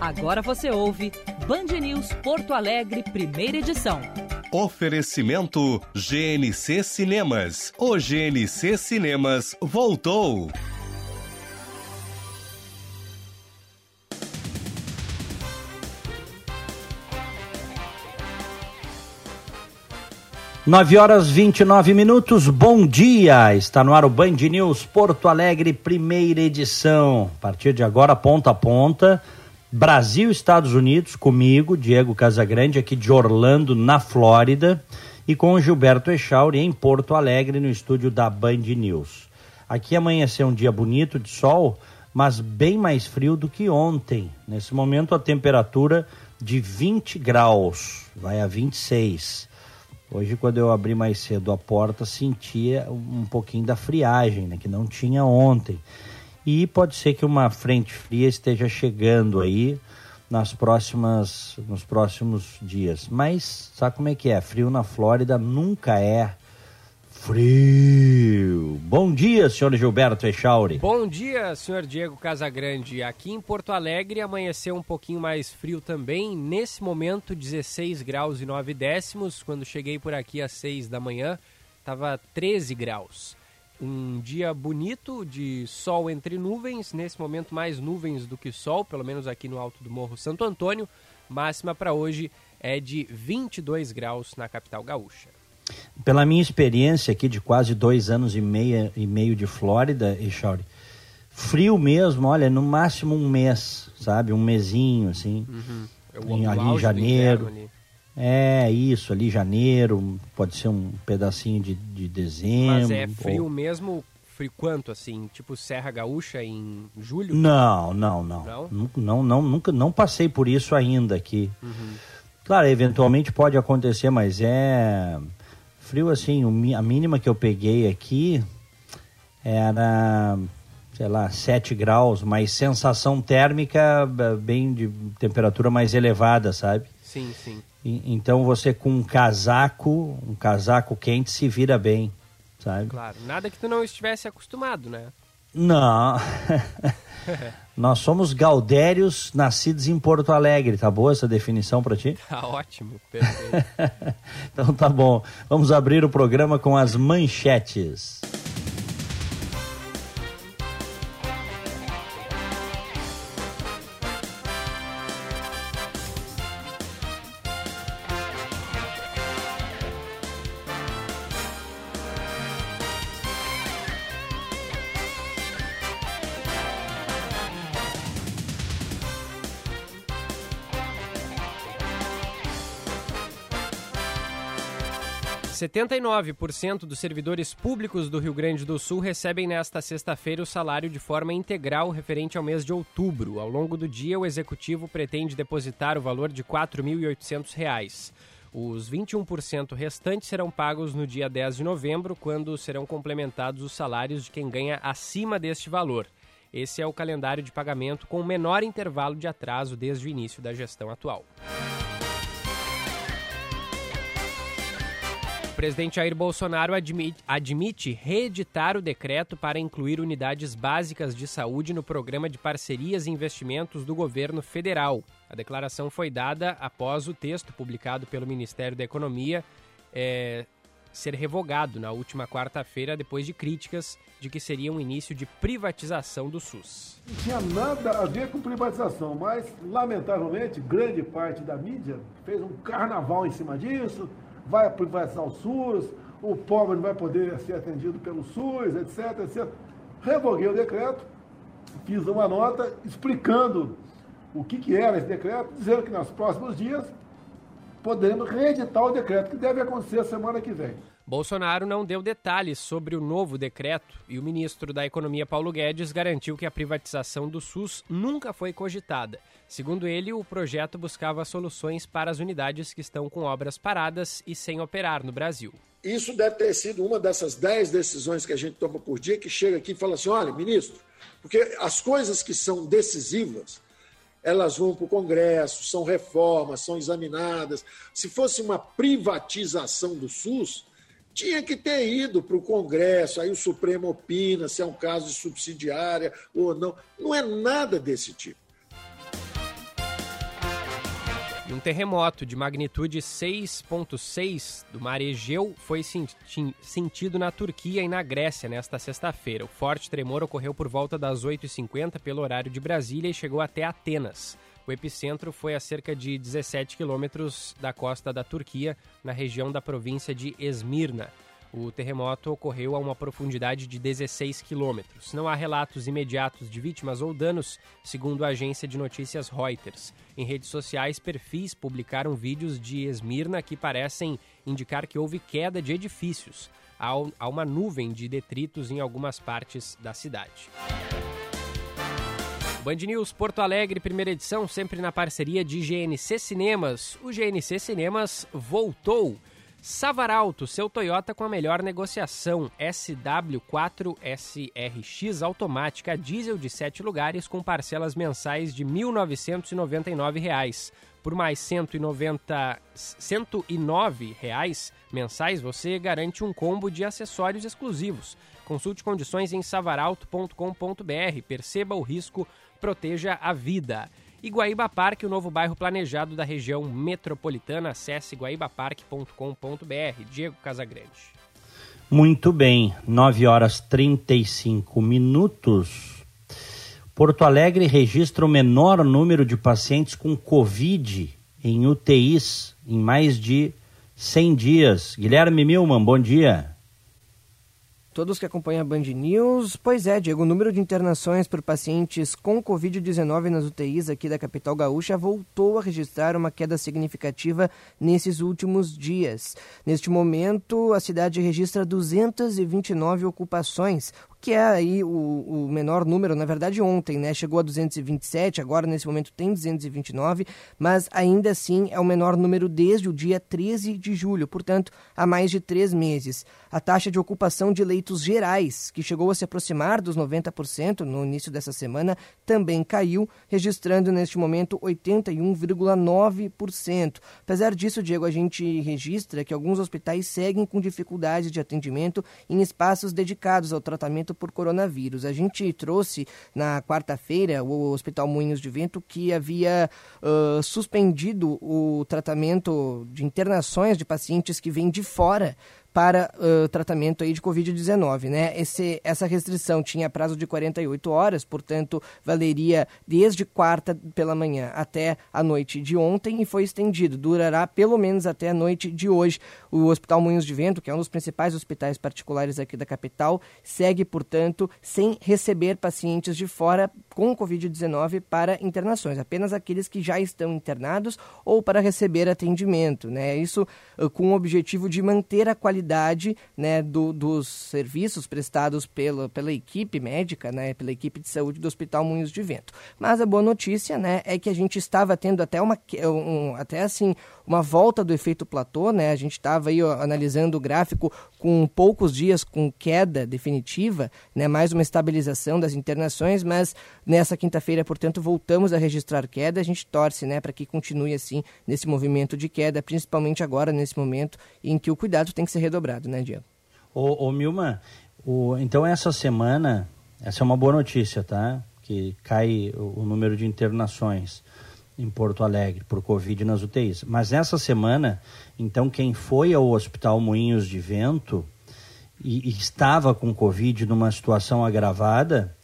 Agora você ouve Band News Porto Alegre, primeira edição. Oferecimento GNC Cinemas. O GNC Cinemas voltou. Nove horas vinte e nove minutos, bom dia! Está no ar o Band News Porto Alegre, primeira edição. A partir de agora, ponta a ponta, Brasil Estados Unidos, comigo, Diego Casagrande, aqui de Orlando, na Flórida, e com Gilberto Echauri, em Porto Alegre, no estúdio da Band News. Aqui amanheceu um dia bonito de sol, mas bem mais frio do que ontem. Nesse momento, a temperatura de 20 graus, vai a 26. Hoje, quando eu abri mais cedo a porta, sentia um pouquinho da friagem, né, que não tinha ontem. E pode ser que uma frente fria esteja chegando aí nas próximas, nos próximos dias. Mas sabe como é que é? Frio na Flórida nunca é frio. Bom dia, senhor Gilberto Echauri. Bom dia, senhor Diego Casagrande. Aqui em Porto Alegre amanheceu um pouquinho mais frio também. Nesse momento, 16 graus e 9 décimos. Quando cheguei por aqui às 6 da manhã, estava 13 graus. Um dia bonito de sol entre nuvens. Nesse momento, mais nuvens do que sol, pelo menos aqui no alto do Morro Santo Antônio. Máxima para hoje é de 22 graus na capital gaúcha. Pela minha experiência aqui de quase dois anos e, meia, e meio de Flórida, Echauri, frio mesmo, olha, no máximo um mês, sabe? Um mesinho, assim. Uhum. Em, ali em janeiro. Ali. É, isso, ali janeiro, pode ser um pedacinho de, de dezembro. Mas é frio ou... mesmo, frio quanto, assim? Tipo Serra Gaúcha em julho? Não, não, não. Não? Não, não, nunca, não passei por isso ainda aqui. Uhum. Claro, eventualmente pode acontecer, mas é frio assim, a mínima que eu peguei aqui era, sei lá, 7 graus, mas sensação térmica bem de temperatura mais elevada, sabe? Sim, sim. Então você com um casaco, um casaco quente se vira bem, sabe? Claro, nada que tu não estivesse acostumado, né? Não. Nós somos gaudérios nascidos em Porto Alegre. Tá boa essa definição para ti? Tá ótimo, perfeito. então tá bom. Vamos abrir o programa com as manchetes. 79% dos servidores públicos do Rio Grande do Sul recebem nesta sexta-feira o salário de forma integral referente ao mês de outubro. Ao longo do dia, o executivo pretende depositar o valor de R$ 4.800. Os 21% restantes serão pagos no dia 10 de novembro, quando serão complementados os salários de quem ganha acima deste valor. Esse é o calendário de pagamento com o menor intervalo de atraso desde o início da gestão atual. Presidente Jair Bolsonaro admite, admite reeditar o decreto para incluir unidades básicas de saúde no programa de parcerias e investimentos do governo federal. A declaração foi dada após o texto publicado pelo Ministério da Economia é, ser revogado na última quarta-feira, depois de críticas de que seria um início de privatização do SUS. Não tinha nada a ver com privatização, mas, lamentavelmente, grande parte da mídia fez um carnaval em cima disso vai privatizar o SUS, o pobre não vai poder ser atendido pelo SUS, etc, etc. Revoguei o decreto, fiz uma nota explicando o que, que era esse decreto, dizendo que nos próximos dias poderemos reeditar o decreto, que deve acontecer semana que vem. Bolsonaro não deu detalhes sobre o novo decreto e o ministro da Economia Paulo Guedes garantiu que a privatização do SUS nunca foi cogitada. Segundo ele, o projeto buscava soluções para as unidades que estão com obras paradas e sem operar no Brasil. Isso deve ter sido uma dessas dez decisões que a gente toma por dia, que chega aqui e fala assim: olha, ministro, porque as coisas que são decisivas, elas vão para o Congresso, são reformas, são examinadas. Se fosse uma privatização do SUS, tinha que ter ido para o Congresso, aí o Supremo opina se é um caso de subsidiária ou não. Não é nada desse tipo. E um terremoto de magnitude 6.6 do mar Egeu foi sentido na Turquia e na Grécia nesta sexta-feira. O forte tremor ocorreu por volta das 8h50 pelo horário de Brasília e chegou até Atenas. O epicentro foi a cerca de 17 quilômetros da costa da Turquia, na região da província de Esmirna. O terremoto ocorreu a uma profundidade de 16 quilômetros. Não há relatos imediatos de vítimas ou danos, segundo a agência de notícias Reuters. Em redes sociais, perfis publicaram vídeos de Esmirna que parecem indicar que houve queda de edifícios. Há uma nuvem de detritos em algumas partes da cidade. Band News Porto Alegre, primeira edição, sempre na parceria de GNC Cinemas. O GNC Cinemas voltou. Savaralto, seu Toyota com a melhor negociação. SW4 SRX automática diesel de 7 lugares com parcelas mensais de R$ 1.999. Por mais R$ 190, 109 reais mensais, você garante um combo de acessórios exclusivos. Consulte condições em savaralto.com.br. Perceba o risco, proteja a vida. Iguaíba Parque, o novo bairro planejado da região metropolitana. Acesse iguaibaparque.com.br. Diego Casagrande. Muito bem, 9 horas 35 minutos. Porto Alegre registra o menor número de pacientes com Covid em UTIs em mais de 100 dias. Guilherme Milman, bom dia todos que acompanham a Band News. Pois é, Diego, o número de internações por pacientes com Covid-19 nas UTIs aqui da capital gaúcha voltou a registrar uma queda significativa nesses últimos dias. Neste momento, a cidade registra 229 ocupações, que é aí o, o, menor número, na verdade ontem, né? Chegou a 227, agora nesse momento tem 229, mas ainda assim é o menor número desde o dia 13 de julho, portanto, há mais de três meses. A taxa de ocupação de leitos gerais, que chegou a se aproximar dos 90% no início dessa semana, também caiu, registrando neste momento 81,9%. Apesar disso, Diego, a gente registra que alguns hospitais seguem com dificuldades de atendimento em espaços dedicados ao tratamento por coronavírus. A gente trouxe na quarta-feira o Hospital Moinhos de Vento que havia uh, suspendido o tratamento de internações de pacientes que vêm de fora para uh, tratamento aí de Covid-19. Né? Esse, essa restrição tinha prazo de 48 horas, portanto, valeria desde quarta pela manhã até a noite de ontem e foi estendido. Durará pelo menos até a noite de hoje. O Hospital Moinhos de Vento, que é um dos principais hospitais particulares aqui da capital, segue, portanto, sem receber pacientes de fora com Covid-19 para internações, apenas aqueles que já estão internados ou para receber atendimento. Né? Isso uh, com o objetivo de manter a qualidade qualidade né, do, dos serviços prestados pela, pela equipe médica, né, pela equipe de saúde do Hospital Moinhos de Vento. Mas a boa notícia né, é que a gente estava tendo até uma um, até assim uma volta do efeito platô, né? A gente estava aí ó, analisando o gráfico com poucos dias com queda definitiva, né? Mais uma estabilização das internações, mas nessa quinta-feira, portanto, voltamos a registrar queda. A gente torce, né, para que continue assim nesse movimento de queda, principalmente agora nesse momento em que o cuidado tem que ser redobrado, né, Diego? Ô, ô Milma, o, então essa semana, essa é uma boa notícia, tá? Que cai o, o número de internações em Porto Alegre por Covid nas UTIs. Mas essa semana, então, quem foi ao Hospital Moinhos de Vento e, e estava com Covid numa situação agravada,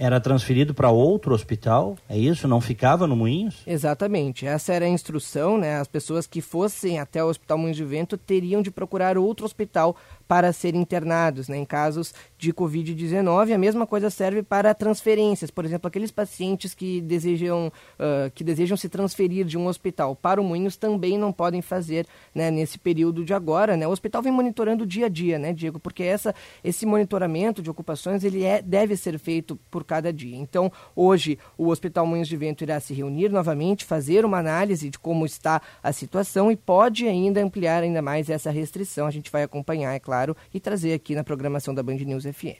era transferido para outro hospital, é isso? Não ficava no Moinhos? Exatamente. Essa era a instrução, né? As pessoas que fossem até o Hospital Moinhos de Vento teriam de procurar outro hospital para serem internados, né? Em casos de Covid-19, a mesma coisa serve para transferências. Por exemplo, aqueles pacientes que desejam, uh, que desejam se transferir de um hospital para o Moinhos também não podem fazer né, nesse período de agora. Né? O hospital vem monitorando dia a dia, né, Diego? Porque essa, esse monitoramento de ocupações ele é, deve ser feito por cada dia. Então, hoje, o Hospital Moinhos de Vento irá se reunir novamente, fazer uma análise de como está a situação e pode ainda ampliar ainda mais essa restrição. A gente vai acompanhar, é claro, e trazer aqui na programação da Band News FM.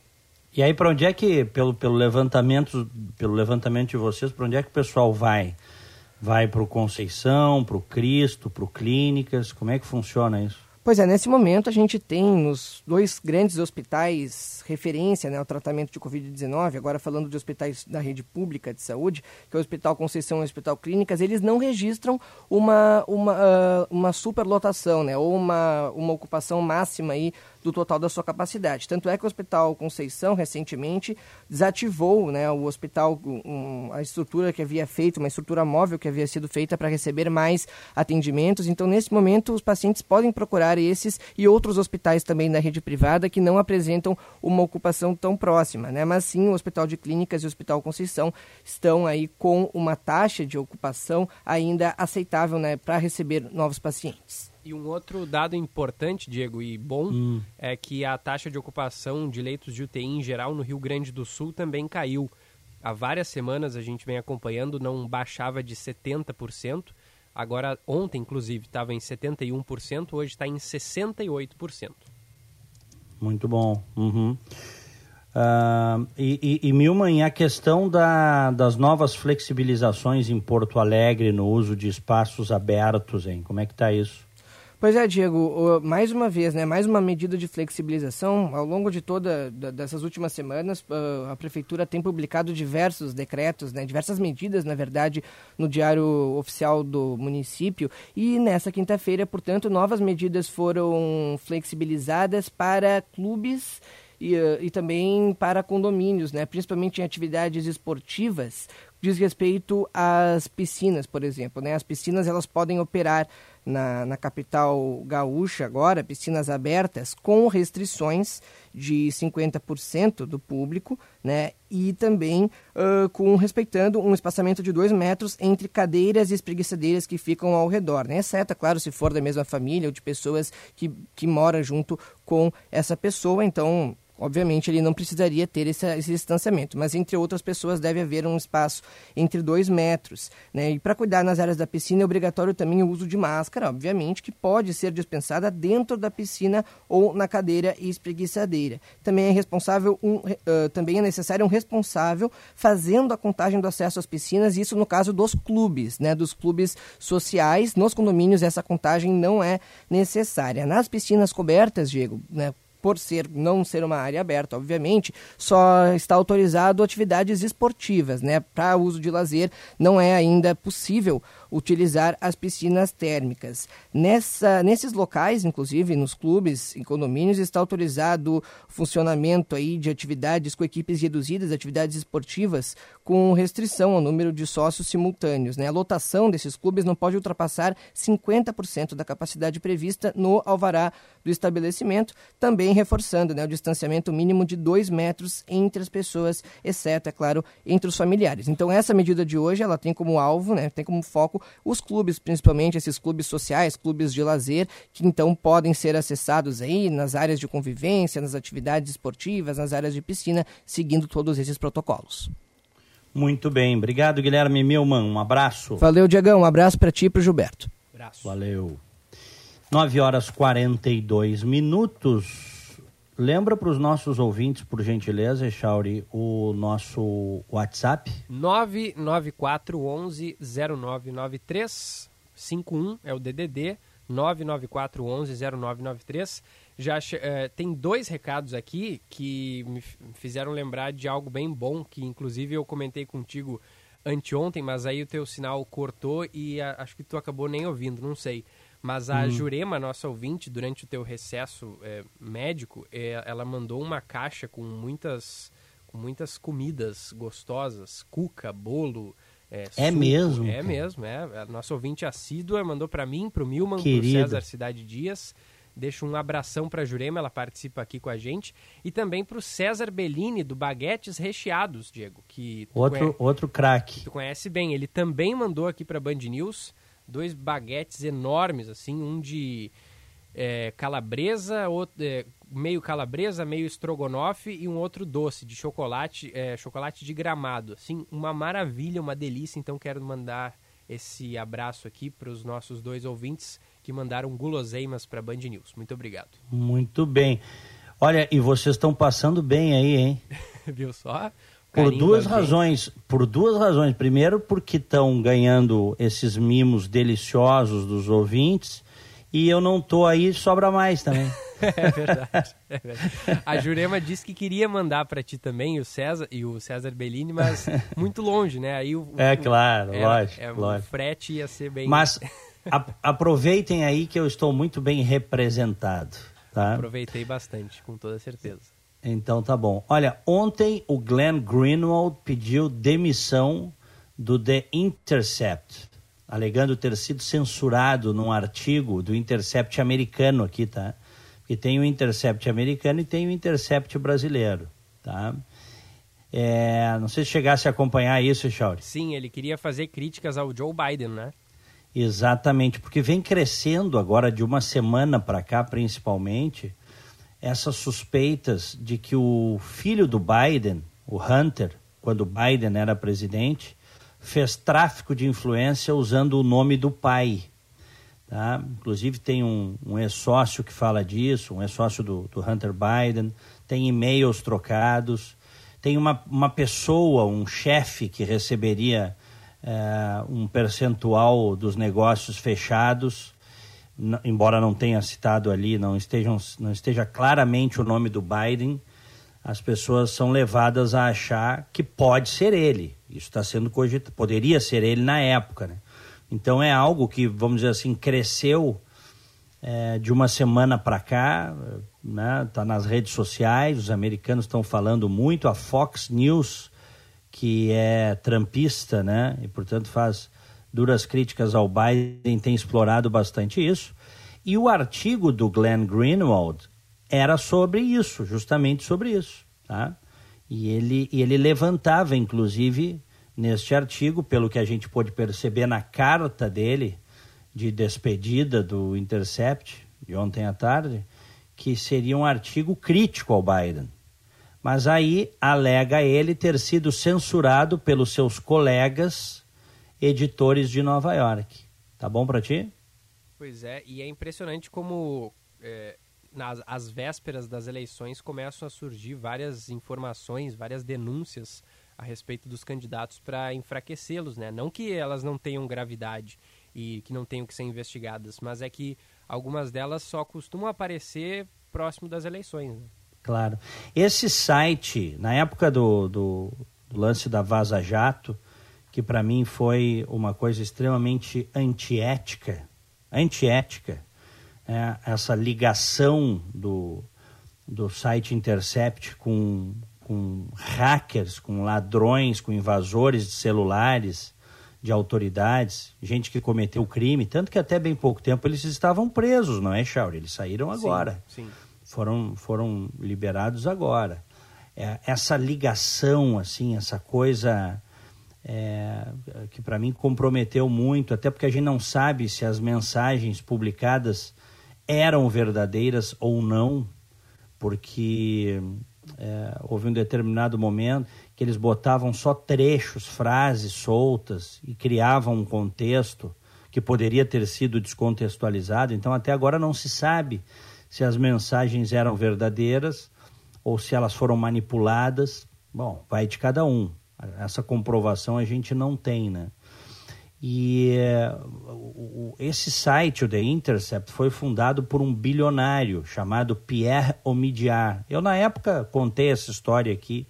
E aí, para onde é que, pelo, pelo, levantamento, pelo levantamento de vocês, para onde é que o pessoal vai? Vai para o Conceição, para o Cristo, para o Clínicas? Como é que funciona isso? Pois é, nesse momento a gente tem nos dois grandes hospitais referência né, ao tratamento de Covid-19, agora falando de hospitais da rede pública de saúde, que é o Hospital Conceição e o Hospital Clínicas, eles não registram uma, uma, uh, uma superlotação, né, ou uma, uma ocupação máxima aí do total da sua capacidade. Tanto é que o Hospital Conceição, recentemente, desativou né, o hospital, um, a estrutura que havia feito, uma estrutura móvel que havia sido feita para receber mais atendimentos. Então, nesse momento, os pacientes podem procurar esses e outros hospitais também da rede privada que não apresentam uma ocupação tão próxima. Né? Mas sim, o Hospital de Clínicas e o Hospital Conceição estão aí com uma taxa de ocupação ainda aceitável né, para receber novos pacientes. E um outro dado importante, Diego, e bom, hum. é que a taxa de ocupação de leitos de UTI em geral no Rio Grande do Sul também caiu. Há várias semanas a gente vem acompanhando, não baixava de 70%. Agora, ontem, inclusive, estava em 71%, hoje está em 68%. Muito bom. Uhum. Uh, e, e, e Milman, a questão da, das novas flexibilizações em Porto Alegre no uso de espaços abertos, hein? Como é que está isso? Pois é, Diego, mais uma vez, né, mais uma medida de flexibilização. Ao longo de toda dessas últimas semanas, a prefeitura tem publicado diversos decretos, né, diversas medidas, na verdade, no diário oficial do município. E nessa quinta-feira, portanto, novas medidas foram flexibilizadas para clubes e, e também para condomínios, né, principalmente em atividades esportivas, diz respeito às piscinas, por exemplo. Né? As piscinas elas podem operar na, na capital gaúcha agora, piscinas abertas, com restrições de 50% do público, né? E também uh, com respeitando um espaçamento de dois metros entre cadeiras e espreguiçadeiras que ficam ao redor, né? Exceto, é claro, se for da mesma família ou de pessoas que, que moram junto com essa pessoa, então Obviamente, ele não precisaria ter esse, esse, distanciamento, mas entre outras pessoas deve haver um espaço entre dois metros. Né? E para cuidar nas áreas da piscina é obrigatório também o uso de máscara, obviamente, que pode ser dispensada dentro da piscina ou na cadeira e espreguiçadeira. Também é responsável um, uh, também é necessário um responsável fazendo a contagem do acesso às piscinas, isso no caso dos clubes, né? dos clubes sociais. Nos condomínios essa contagem não é necessária. Nas piscinas cobertas, Diego, né? Por ser não ser uma área aberta, obviamente, só está autorizado atividades esportivas, né? Para uso de lazer não é ainda possível utilizar as piscinas térmicas. Nessa, nesses locais, inclusive nos clubes e condomínios, está autorizado o funcionamento aí de atividades com equipes reduzidas, atividades esportivas, com restrição ao número de sócios simultâneos. Né? A lotação desses clubes não pode ultrapassar 50% da capacidade prevista no alvará do estabelecimento, também reforçando né, o distanciamento mínimo de dois metros entre as pessoas, exceto, é claro, entre os familiares. Então, essa medida de hoje, ela tem como alvo, né, tem como foco os clubes, principalmente esses clubes sociais, clubes de lazer, que então podem ser acessados aí nas áreas de convivência, nas atividades esportivas, nas áreas de piscina, seguindo todos esses protocolos. Muito bem, obrigado Guilherme Milman, um abraço. Valeu, Diegão, um abraço para ti e para o Gilberto. Abraço. Valeu. 9 horas 42 minutos. Lembra para os nossos ouvintes, por gentileza, Echauri, o nosso WhatsApp? 99411 0993 51 é o DDD 99411 0993. Já é, tem dois recados aqui que me fizeram lembrar de algo bem bom que inclusive eu comentei contigo anteontem, mas aí o teu sinal cortou e a, acho que tu acabou nem ouvindo, não sei. Mas a hum. Jurema, nossa ouvinte, durante o teu recesso é, médico, é, ela mandou uma caixa com muitas, com muitas comidas gostosas, cuca, bolo. É, é mesmo? É mesmo, é. A nossa ouvinte assídua mandou para mim, para o Milman, para o César Cidade Dias. Deixo um abração para a Jurema, ela participa aqui com a gente. E também para o César Bellini, do Baguetes Recheados, Diego. que Outro, conhece, outro craque. Tu conhece bem. Ele também mandou aqui para Band News dois baguetes enormes, assim, um de é, calabresa, outro, é, meio calabresa, meio estrogonofe e um outro doce de chocolate, é, chocolate de gramado. Assim, uma maravilha, uma delícia. Então quero mandar esse abraço aqui para os nossos dois ouvintes que mandaram guloseimas para Band News. Muito obrigado. Muito bem. Olha, e vocês estão passando bem aí, hein? Viu só? Por duas razões. Por duas razões. Primeiro, porque estão ganhando esses mimos deliciosos dos ouvintes. e eu não tô aí, sobra mais também. é, verdade, é verdade. A Jurema disse que queria mandar para ti também o César e o César Bellini, mas muito longe, né? Aí o, é claro, era, lógico, é, lógico. O frete ia ser bem. Mas a, aproveitem aí que eu estou muito bem representado, tá? Aproveitei bastante, com toda certeza. Então tá bom. Olha, ontem o Glenn Greenwald pediu demissão do The Intercept alegando ter sido censurado num artigo do Intercept americano aqui, tá? Que tem o Intercept americano e tem o Intercept brasileiro, tá? É, não sei se chegasse a acompanhar isso, Chauri. Sim, ele queria fazer críticas ao Joe Biden, né? Exatamente, porque vem crescendo agora de uma semana para cá, principalmente, essas suspeitas de que o filho do Biden, o Hunter, quando Biden era presidente, fez tráfico de influência usando o nome do pai. Tá? Inclusive tem um, um ex-sócio que fala disso, um ex-sócio do, do Hunter Biden, tem e-mails trocados, tem uma, uma pessoa, um chefe que receberia é, um percentual dos negócios fechados, embora não tenha citado ali, não, estejam, não esteja claramente o nome do Biden, as pessoas são levadas a achar que pode ser ele. Isso está sendo cogitado, poderia ser ele na época, né? Então é algo que, vamos dizer assim, cresceu é, de uma semana para cá, né? Tá nas redes sociais, os americanos estão falando muito, a Fox News, que é trampista, né? E portanto faz duras críticas ao Biden, tem explorado bastante isso. E o artigo do Glenn Greenwald era sobre isso, justamente sobre isso, tá? E ele, ele levantava, inclusive, neste artigo, pelo que a gente pôde perceber na carta dele de despedida do Intercept, de ontem à tarde, que seria um artigo crítico ao Biden. Mas aí alega ele ter sido censurado pelos seus colegas editores de Nova York. Tá bom para ti? Pois é, e é impressionante como é, nas as vésperas das eleições começam a surgir várias informações, várias denúncias a respeito dos candidatos para enfraquecê-los, né? Não que elas não tenham gravidade e que não tenham que ser investigadas, mas é que algumas delas só costumam aparecer próximo das eleições. Né? Claro. Esse site, na época do, do, do lance da Vaza Jato, que para mim foi uma coisa extremamente antiética, antiética, é, essa ligação do, do site Intercept com, com hackers, com ladrões, com invasores de celulares, de autoridades, gente que cometeu crime, tanto que até bem pouco tempo eles estavam presos, não é, Chauri? Eles saíram agora. Sim, sim. Foram, foram liberados agora. É, essa ligação, assim, essa coisa é, que para mim comprometeu muito, até porque a gente não sabe se as mensagens publicadas eram verdadeiras ou não, porque é, houve um determinado momento que eles botavam só trechos, frases soltas e criavam um contexto que poderia ter sido descontextualizado. Então, até agora não se sabe se as mensagens eram verdadeiras ou se elas foram manipuladas. Bom, vai de cada um. Essa comprovação a gente não tem, né? E uh, esse site, o The Intercept, foi fundado por um bilionário chamado Pierre Omidyar. Eu, na época, contei essa história aqui.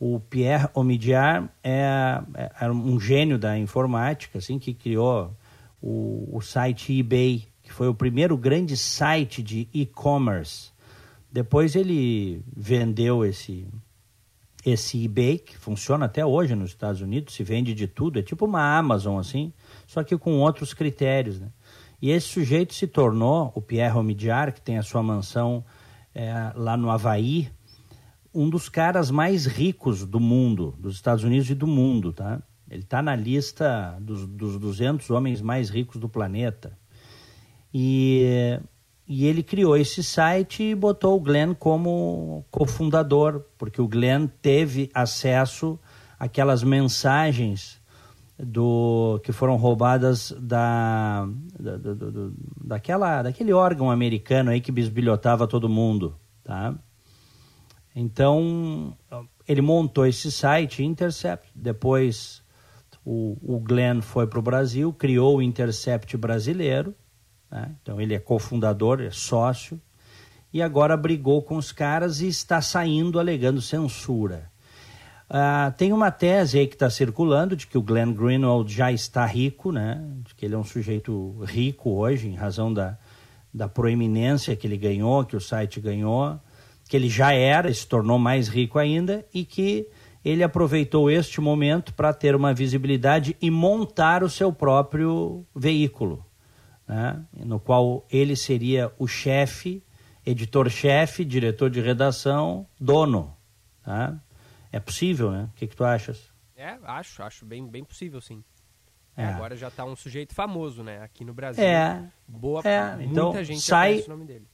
O Pierre Omidyar é, é, era um gênio da informática, assim, que criou o, o site eBay, que foi o primeiro grande site de e-commerce. Depois ele vendeu esse, esse eBay, que funciona até hoje nos Estados Unidos, se vende de tudo, é tipo uma Amazon assim, só que com outros critérios. Né? E esse sujeito se tornou, o Pierre Omidyar, que tem a sua mansão é, lá no Havaí, um dos caras mais ricos do mundo, dos Estados Unidos e do mundo, tá? Ele está na lista dos, dos 200 homens mais ricos do planeta. E e ele criou esse site e botou o Glenn como cofundador, porque o Glenn teve acesso àquelas mensagens do que foram roubadas da, da, da, da, daquela, daquele órgão americano aí que bisbilhotava todo mundo, tá? Então, ele montou esse site, Intercept. Depois, o, o Glenn foi para o Brasil, criou o Intercept brasileiro, Né? Então ele é cofundador, é sócio, e agora brigou com os caras e está saindo alegando censura. Uh, tem uma tese aí que está circulando de que o Glenn Greenwald já está rico, né? De que ele é um sujeito rico hoje, em razão da, da proeminência que ele ganhou, que o site ganhou, que ele já era se tornou mais rico ainda e que ele aproveitou este momento para ter uma visibilidade e montar o seu próprio veículo, né? no qual ele seria o chefe, editor-chefe, diretor de redação, dono. Tá? É possível, né? O que, que tu achas? É, acho, acho bem, bem possível, sim. É. Agora já está um sujeito famoso, né? Aqui no Brasil. É. Boa, é. muita então, gente sai, conhece o nome dele.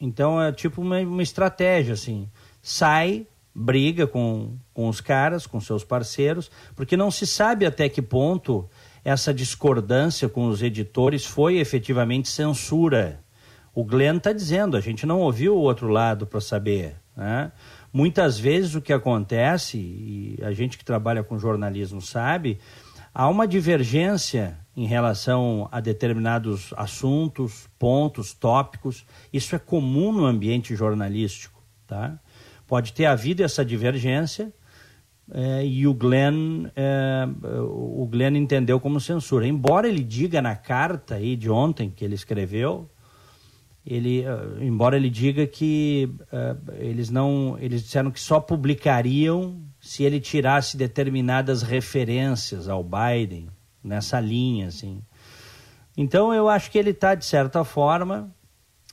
Então é tipo uma, uma estratégia, assim. Sai, briga com, com os caras, com seus parceiros, porque não se sabe até que ponto essa discordância com os editores foi efetivamente censura. O Glenn está dizendo, a gente não ouviu o outro lado para saber. Né? Muitas vezes o que acontece, e a gente que trabalha com jornalismo sabe, há uma divergência em relação a determinados assuntos, pontos, tópicos. Isso é comum no ambiente jornalístico. Tá? Pode ter havido essa divergência é, e o Glenn, é, o Glenn entendeu como censura. Embora ele diga na carta aí de ontem que ele escreveu, ele, uh, embora ele diga que uh, eles não, eles disseram que só publicariam se ele tirasse determinadas referências ao Biden nessa linha, assim. Então eu acho que ele está de certa forma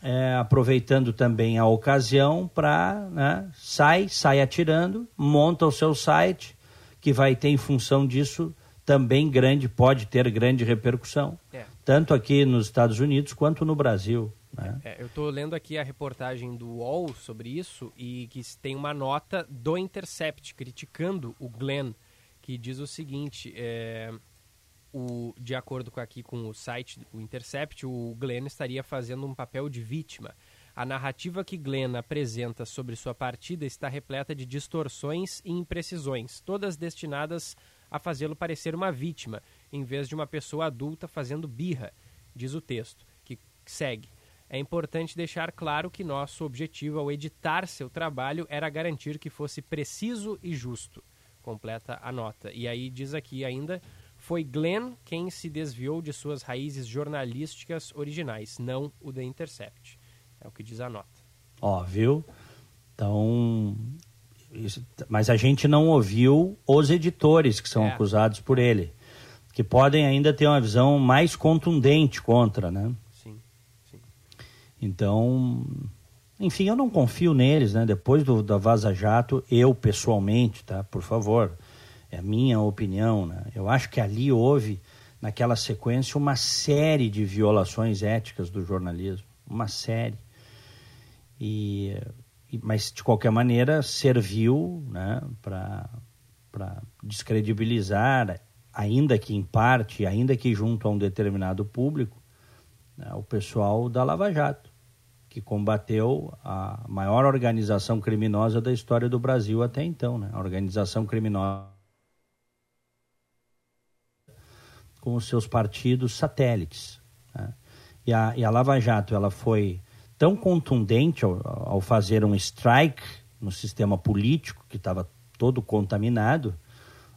é, aproveitando também a ocasião para né, sai, sai atirando, monta o seu site que vai ter em função disso também grande, pode ter grande repercussão, é. tanto aqui nos Estados Unidos quanto no Brasil. Né? É, eu estou lendo aqui a reportagem do UOL sobre isso e que tem uma nota do Intercept criticando o Glenn, que diz o seguinte: é, o, de acordo com aqui com o site o Intercept, o Glenn estaria fazendo um papel de vítima. A narrativa que Glenn apresenta sobre sua partida está repleta de distorções e imprecisões, todas destinadas a fazê-lo parecer uma vítima, em vez de uma pessoa adulta fazendo birra, diz o texto, que segue. É importante deixar claro que nosso objetivo ao editar seu trabalho era garantir que fosse preciso e justo. Completa a nota. E aí diz aqui ainda: foi Glenn quem se desviou de suas raízes jornalísticas originais, não o The Intercept. É o que diz a nota. Ó, viu? Então. Isso, mas a gente não ouviu os editores que são é. acusados por ele, que podem ainda ter uma visão mais contundente contra, né? Então, enfim, eu não confio neles, né? Depois do, da Vaza Jato, eu pessoalmente, tá? Por favor, é a minha opinião, né? Eu acho que ali houve, naquela sequência, uma série de violações éticas do jornalismo. Uma série. E, mas, de qualquer maneira, serviu né, para descredibilizar, ainda que em parte, ainda que junto a um determinado público, né, o pessoal da Lava Jato que combateu a maior organização criminosa da história do Brasil até então, né? A organização criminosa com os seus partidos satélites. Né? E, a, e a Lava Jato ela foi tão contundente ao, ao fazer um strike no sistema político que estava todo contaminado,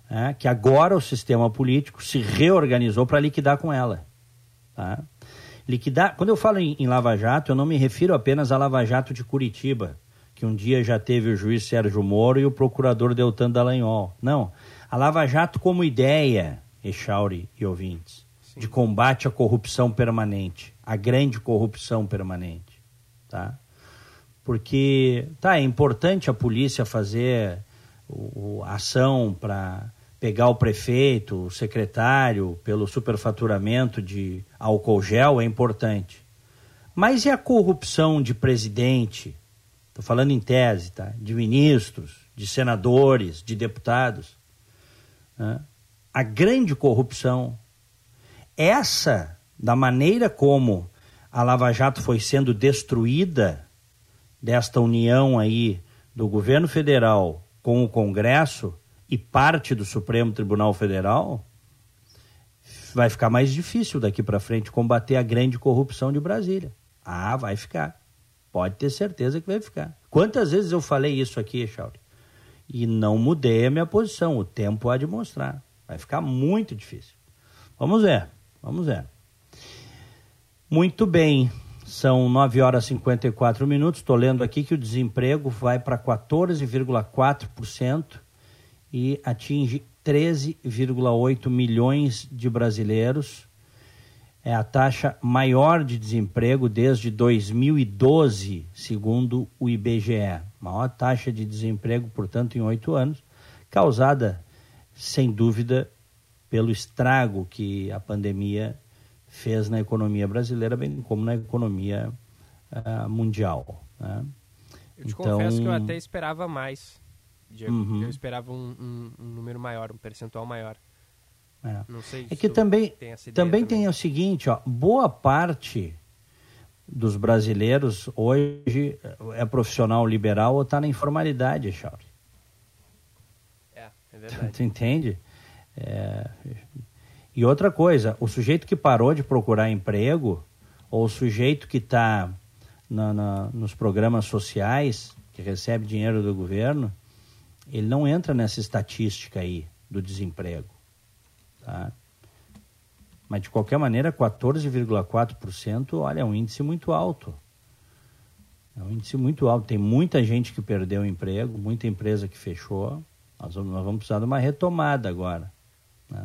né? que agora o sistema político se reorganizou para liquidar com ela. Tá? Liquidar, quando eu falo em, em Lava Jato, eu não me refiro apenas à Lava Jato de Curitiba, que um dia já teve o juiz Sérgio Moro e o procurador Deltan Dallagnol. Não. A Lava Jato como ideia, Echauri e ouvintes, Sim. de combate à corrupção permanente, à grande corrupção permanente, tá? Porque, tá, é importante a polícia fazer o, o ação para pegar o prefeito, o secretário, pelo superfaturamento de álcool gel é importante. Mas e a corrupção de presidente? Estou falando em tese, tá? De ministros, de senadores, de deputados. Né? A grande corrupção, essa, da maneira como a Lava Jato foi sendo destruída desta união aí do governo federal com o Congresso, e parte do Supremo Tribunal Federal vai ficar mais difícil daqui para frente combater a grande corrupção de Brasília. Ah, vai ficar. Pode ter certeza que vai ficar. Quantas vezes eu falei isso aqui, Chauri? E não mudei a minha posição. O tempo há de mostrar. Vai ficar muito difícil. Vamos ver. Vamos ver. Muito bem. São 9 horas e 54 minutos. Estou lendo aqui que o desemprego vai para 14,4% e atinge 13,8 milhões de brasileiros. É a taxa maior de desemprego desde 2012, segundo o IBGE. Maior taxa de desemprego, portanto, em oito anos, causada, sem dúvida, pelo estrago que a pandemia fez na economia brasileira, bem como na economia uh, mundial. Né? Eu te então... confesso que eu até esperava mais. Diego. Uhum. Eu esperava um, um, um, número maior, um percentual maior. É, Não sei é que também tem, também, também tem o seguinte, ó, boa parte dos brasileiros hoje é profissional liberal ou está na informalidade, Charles. É, verdade. Tu entende? É... E outra coisa, o sujeito que parou de procurar emprego ou o sujeito que está nos programas sociais, que recebe dinheiro do governo, ele não entra nessa estatística aí do desemprego. Tá? Mas, de qualquer maneira, 14,4%, olha, é um índice muito alto. É um índice muito alto. Tem muita gente que perdeu o emprego, muita empresa que fechou. Nós vamos, nós vamos precisar de uma retomada agora. Né?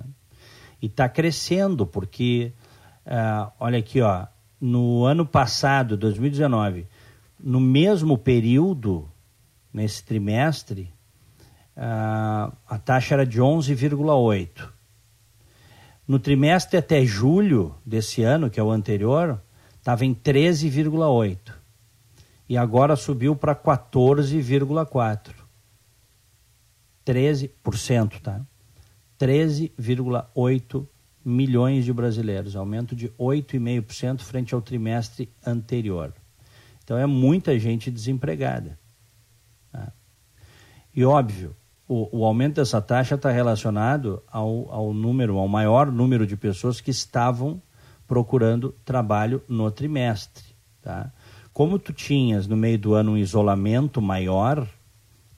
E está crescendo, porque, uh, olha aqui, ó, no ano passado, 2019, no mesmo período, nesse trimestre, uh, a taxa era de 11,8. No trimestre até julho desse ano, que é o anterior, estava em 13,8. E agora subiu para 14,4. 13%, tá? 13,8 milhões de brasileiros, aumento de 8,5% frente ao trimestre anterior. Então é muita gente desempregada. Tá? E óbvio, o, o aumento dessa taxa está relacionado ao, ao número, ao maior número de pessoas que estavam procurando trabalho no trimestre. Tá? Como tu tinhas no meio do ano um isolamento maior,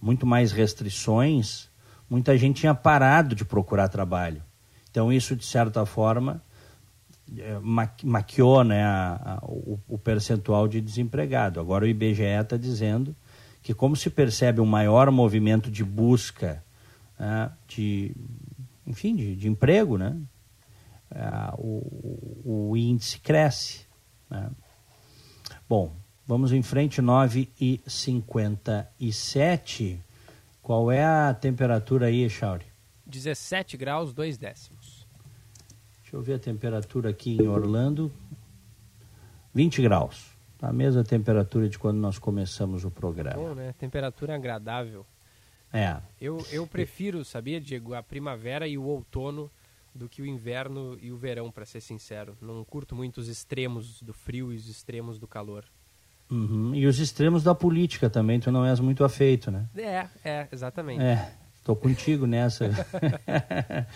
muito mais restrições, muita gente tinha parado de procurar trabalho. Então isso, de certa forma, é, maquiou né, a, a, o, o percentual de desempregado. Agora o IBGE está dizendo que como se percebe um maior movimento de busca né, de, enfim, de, de emprego, né, uh, o, o, índice cresce. Né. Bom, vamos em frente, 9 e 57. Qual é a temperatura aí, Chauri? 17 graus, 2 décimos. Deixa eu ver a temperatura aqui em Orlando. 20 graus. A mesma temperatura de quando nós começamos o programa. Bom, né? Temperatura agradável. É. Eu, eu prefiro, sabia, Diego, a primavera e o outono do que o inverno e o verão, para ser sincero. Não curto muito os extremos do frio e os extremos do calor. Uhum. E os extremos da política também, tu não és muito afeito, né? É, é, exatamente. É, estou contigo nessa.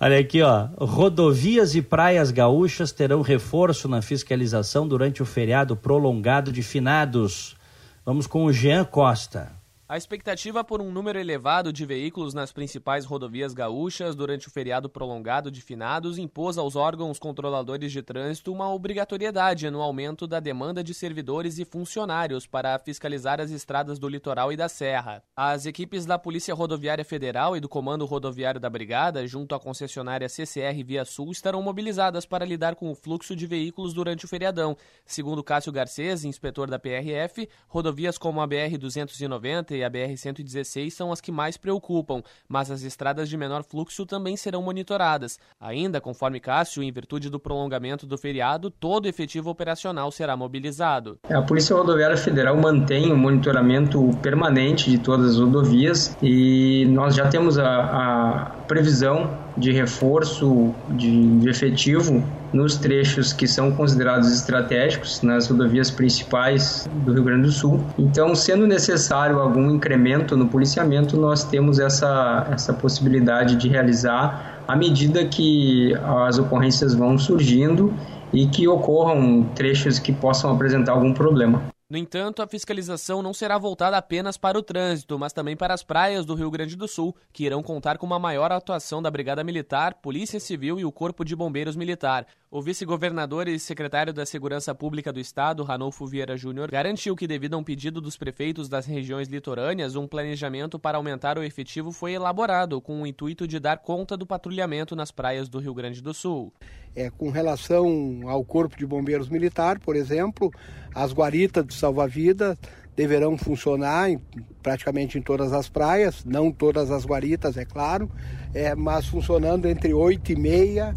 Olha aqui, ó. Rodovias e praias gaúchas terão reforço na fiscalização durante o feriado prolongado de finados. Vamos com o Jean Costa. A expectativa por um número elevado de veículos nas principais rodovias gaúchas durante o feriado prolongado de finados impôs aos órgãos controladores de trânsito uma obrigatoriedade no aumento da demanda de servidores e funcionários para fiscalizar as estradas do litoral e da serra. As equipes da Polícia Rodoviária Federal e do Comando Rodoviário da Brigada, junto à concessionária CCR Via Sul, estarão mobilizadas para lidar com o fluxo de veículos durante o feriadão. Segundo Cássio Garcês, inspetor da PRF, rodovias como a BR 290 e a BR-116 são as que mais preocupam, mas as estradas de menor fluxo também serão monitoradas. Ainda, conforme Cássio, em virtude do prolongamento do feriado, todo efetivo operacional será mobilizado. A Polícia Rodoviária Federal mantém o um monitoramento permanente de todas as rodovias e nós já temos a, a previsão de reforço de, de efetivo nos trechos que são considerados estratégicos, nas rodovias principais do Rio Grande do Sul. Então, sendo necessário algum incremento no policiamento, nós temos essa, essa possibilidade de realizar à medida que as ocorrências vão surgindo e que ocorram trechos que possam apresentar algum problema. No entanto, a fiscalização não será voltada apenas para o trânsito, mas também para as praias do Rio Grande do Sul, que irão contar com uma maior atuação da Brigada Militar, Polícia Civil e o Corpo de Bombeiros Militar. O vice-governador e secretário da Segurança Pública do Estado, Ranolfo Vieira Júnior, garantiu que, devido a um pedido dos prefeitos das regiões litorâneas, um planejamento para aumentar o efetivo foi elaborado com o intuito de dar conta do patrulhamento nas praias do Rio Grande do Sul. É, com relação ao Corpo de Bombeiros Militar, por exemplo, as guaritas de salva-vidas deverão funcionar em, praticamente em todas as praias, não todas as guaritas, é claro, é, mas funcionando entre 8 e meia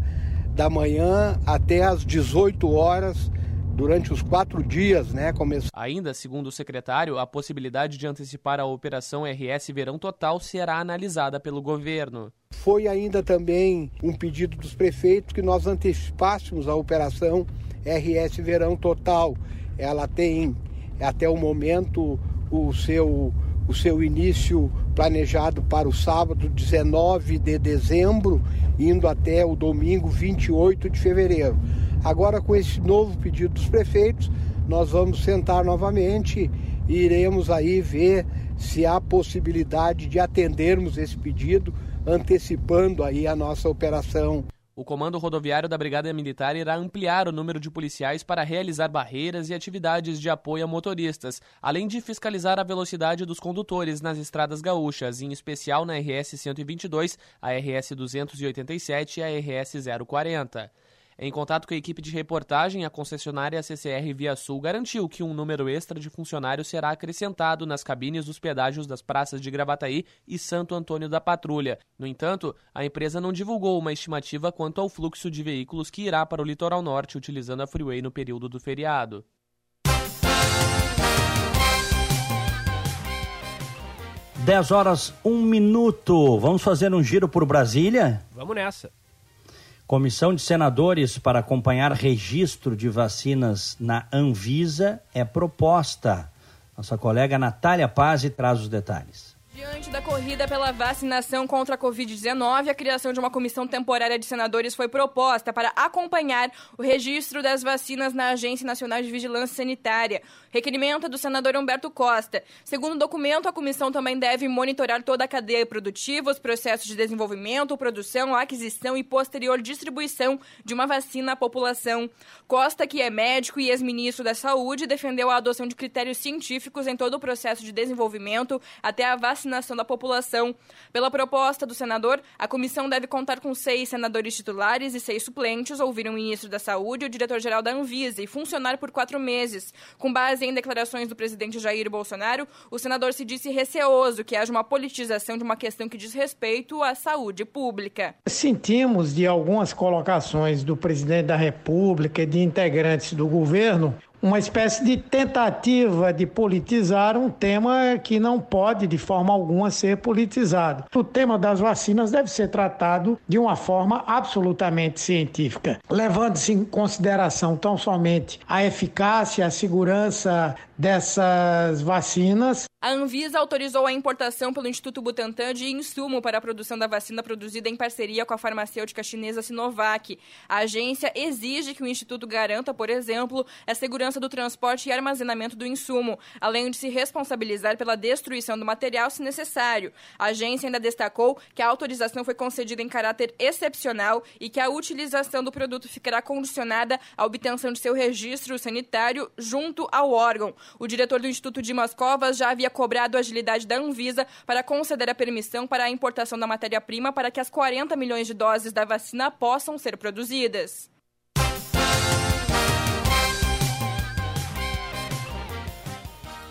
da manhã até as 18 horas durante os quatro dias, né? Começou... Ainda, segundo o secretário, a possibilidade de antecipar a operação RS Verão Total será analisada pelo governo. Foi ainda também um pedido dos prefeitos que nós antecipássemos a operação RS Verão Total. Ela tem até o momento o seu o seu início planejado para o sábado 19 de dezembro, indo até o domingo 28 de fevereiro. Agora, com esse novo pedido dos prefeitos, nós vamos sentar novamente e iremos aí ver se há possibilidade de atendermos esse pedido, antecipando aí a nossa operação. O Comando Rodoviário da Brigada Militar irá ampliar o número de policiais para realizar barreiras e atividades de apoio a motoristas, além de fiscalizar a velocidade dos condutores nas estradas gaúchas, em especial na RS 122, a RS 287 e a RS 040. Em contato com a equipe de reportagem, a concessionária CCR Via Sul garantiu que um número extra de funcionários será acrescentado nas cabines dos pedágios das praças de Gravataí e Santo Antônio da Patrulha. No entanto, a empresa não divulgou uma estimativa quanto ao fluxo de veículos que irá para o litoral norte utilizando a freeway no período do feriado. Dez horas, um minuto. Vamos fazer um giro por Brasília? Vamos nessa. Comissão de senadores para acompanhar registro de vacinas na Anvisa é proposta. Nossa colega Natália Paz traz os detalhes. Diante da corrida pela vacinação contra a Covid-19, a criação de uma comissão temporária de senadores foi proposta para acompanhar o registro das vacinas na Agência Nacional de Vigilância Sanitária. Requerimento é do senador Humberto Costa. Segundo o documento, a comissão também deve monitorar toda a cadeia produtiva, os processos de desenvolvimento, produção, aquisição e posterior distribuição de uma vacina à população. Costa, que é médico e ex-ministro da Saúde, defendeu a adoção de critérios científicos em todo o processo de desenvolvimento até a vacinação vacinação da população. Pela proposta do senador, a comissão deve contar com seis senadores titulares e seis suplentes, ouvir o ministro da Saúde o diretor-geral da Anvisa e funcionar por quatro meses. Com base em declarações do presidente Jair Bolsonaro, o senador se disse receoso que haja uma politização de uma questão que diz respeito à saúde pública. Sentimos de algumas colocações do presidente da República e de integrantes do governo uma espécie de tentativa de politizar um tema que não pode de forma alguma ser politizado. O tema das vacinas deve ser tratado de uma forma absolutamente científica, levando-se em consideração tão somente a eficácia, a segurança dessas vacinas. A Anvisa autorizou a importação pelo Instituto Butantan de insumo para a produção da vacina produzida em parceria com a farmacêutica chinesa Sinovac. A agência exige que o instituto garanta, por exemplo, a segurança do transporte e armazenamento do insumo, além de se responsabilizar pela destruição do material se necessário. A agência ainda destacou que a autorização foi concedida em caráter excepcional e que a utilização do produto ficará condicionada à obtenção de seu registro sanitário junto ao órgão. O diretor do Instituto de Covas já havia cobrado a agilidade da Anvisa para conceder a permissão para a importação da matéria-prima para que as 40 milhões de doses da vacina possam ser produzidas.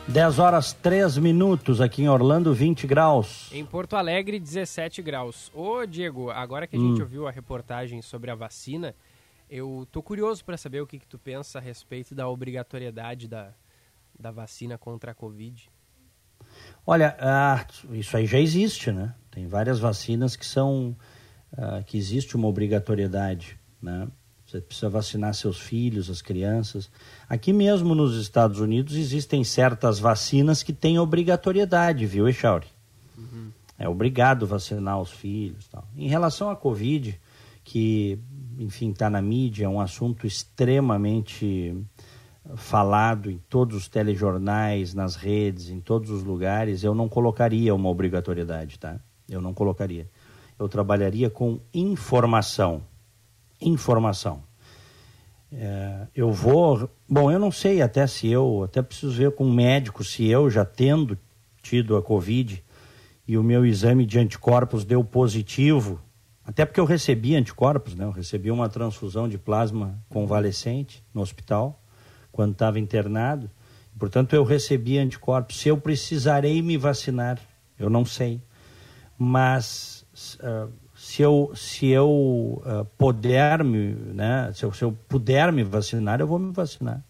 Dez horas três minutos aqui em Orlando, 20 graus. Em Porto Alegre, 17 graus. Ô, Diego, agora que a hum. gente ouviu a reportagem sobre a vacina, eu tô curioso para saber o que, que tu pensa a respeito da obrigatoriedade da, da vacina contra a Covid? Olha, ah, isso aí já existe, né? Tem várias vacinas que são ah, que existe uma obrigatoriedade, né? Você precisa vacinar seus filhos, as crianças. Aqui mesmo nos Estados Unidos existem certas vacinas que têm obrigatoriedade, viu, Echauri? Uhum. É obrigado vacinar os filhos. Tal. Em relação à Covid, que, enfim, está na mídia, é um assunto extremamente falado em todos os telejornais, nas redes, em todos os lugares, eu não colocaria uma obrigatoriedade, tá? Eu não colocaria. Eu trabalharia com informação. Informação. É, eu vou. Bom, eu não sei até se eu. Até preciso ver com um médico se eu, já tendo tido a Covid e o meu exame de anticorpos deu positivo, até porque eu recebi anticorpos, né? Eu recebi uma transfusão de plasma convalescente no hospital quando estava internado. Portanto, eu recebi anticorpos. Se eu precisarei me vacinar, eu não sei. Mas uh, se eu, se eu uh, puder me, né, se eu, se eu, puder me vacinar, eu vou me vacinar.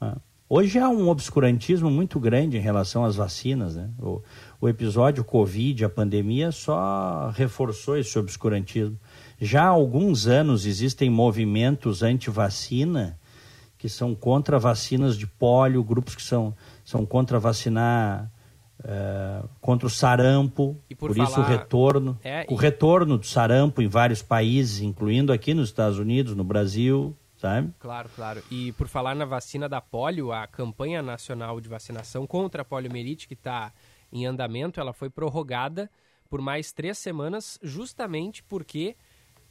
Uh, hoje há um obscurantismo muito grande em relação às vacinas. Né? O, o episódio Covid, a pandemia, só reforçou esse obscurantismo. Já há alguns anos existem movimentos anti-vacina que são contra vacinas de pólio, grupos que são, são contra vacinar é, contra o sarampo, e por, por falar... isso o retorno, é, o retorno do sarampo em vários países, incluindo aqui nos Estados Unidos, no Brasil, sabe? Claro, claro. E por falar na vacina da polio, a campanha nacional de vacinação contra a poliomielite que está em andamento, ela foi prorrogada por mais três semanas, justamente porque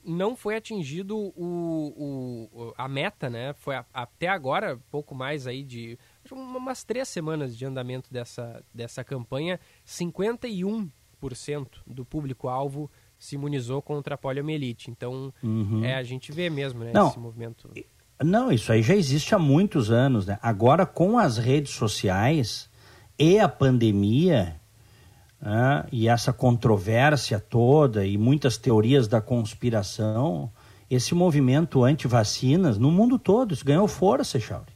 não foi atingido o, o, a meta, né? Foi a, até agora, pouco mais aí de umas três semanas de andamento dessa, dessa campanha, 51% do público-alvo se imunizou contra a poliomielite. Então, uhum. é, a gente vê mesmo né, não, esse movimento. Não, isso aí já existe há muitos anos. Né? Agora, com as redes sociais e a pandemia, né, e essa controvérsia toda e muitas teorias da conspiração, esse movimento anti-vacinas no mundo todo, isso ganhou força, Chauri.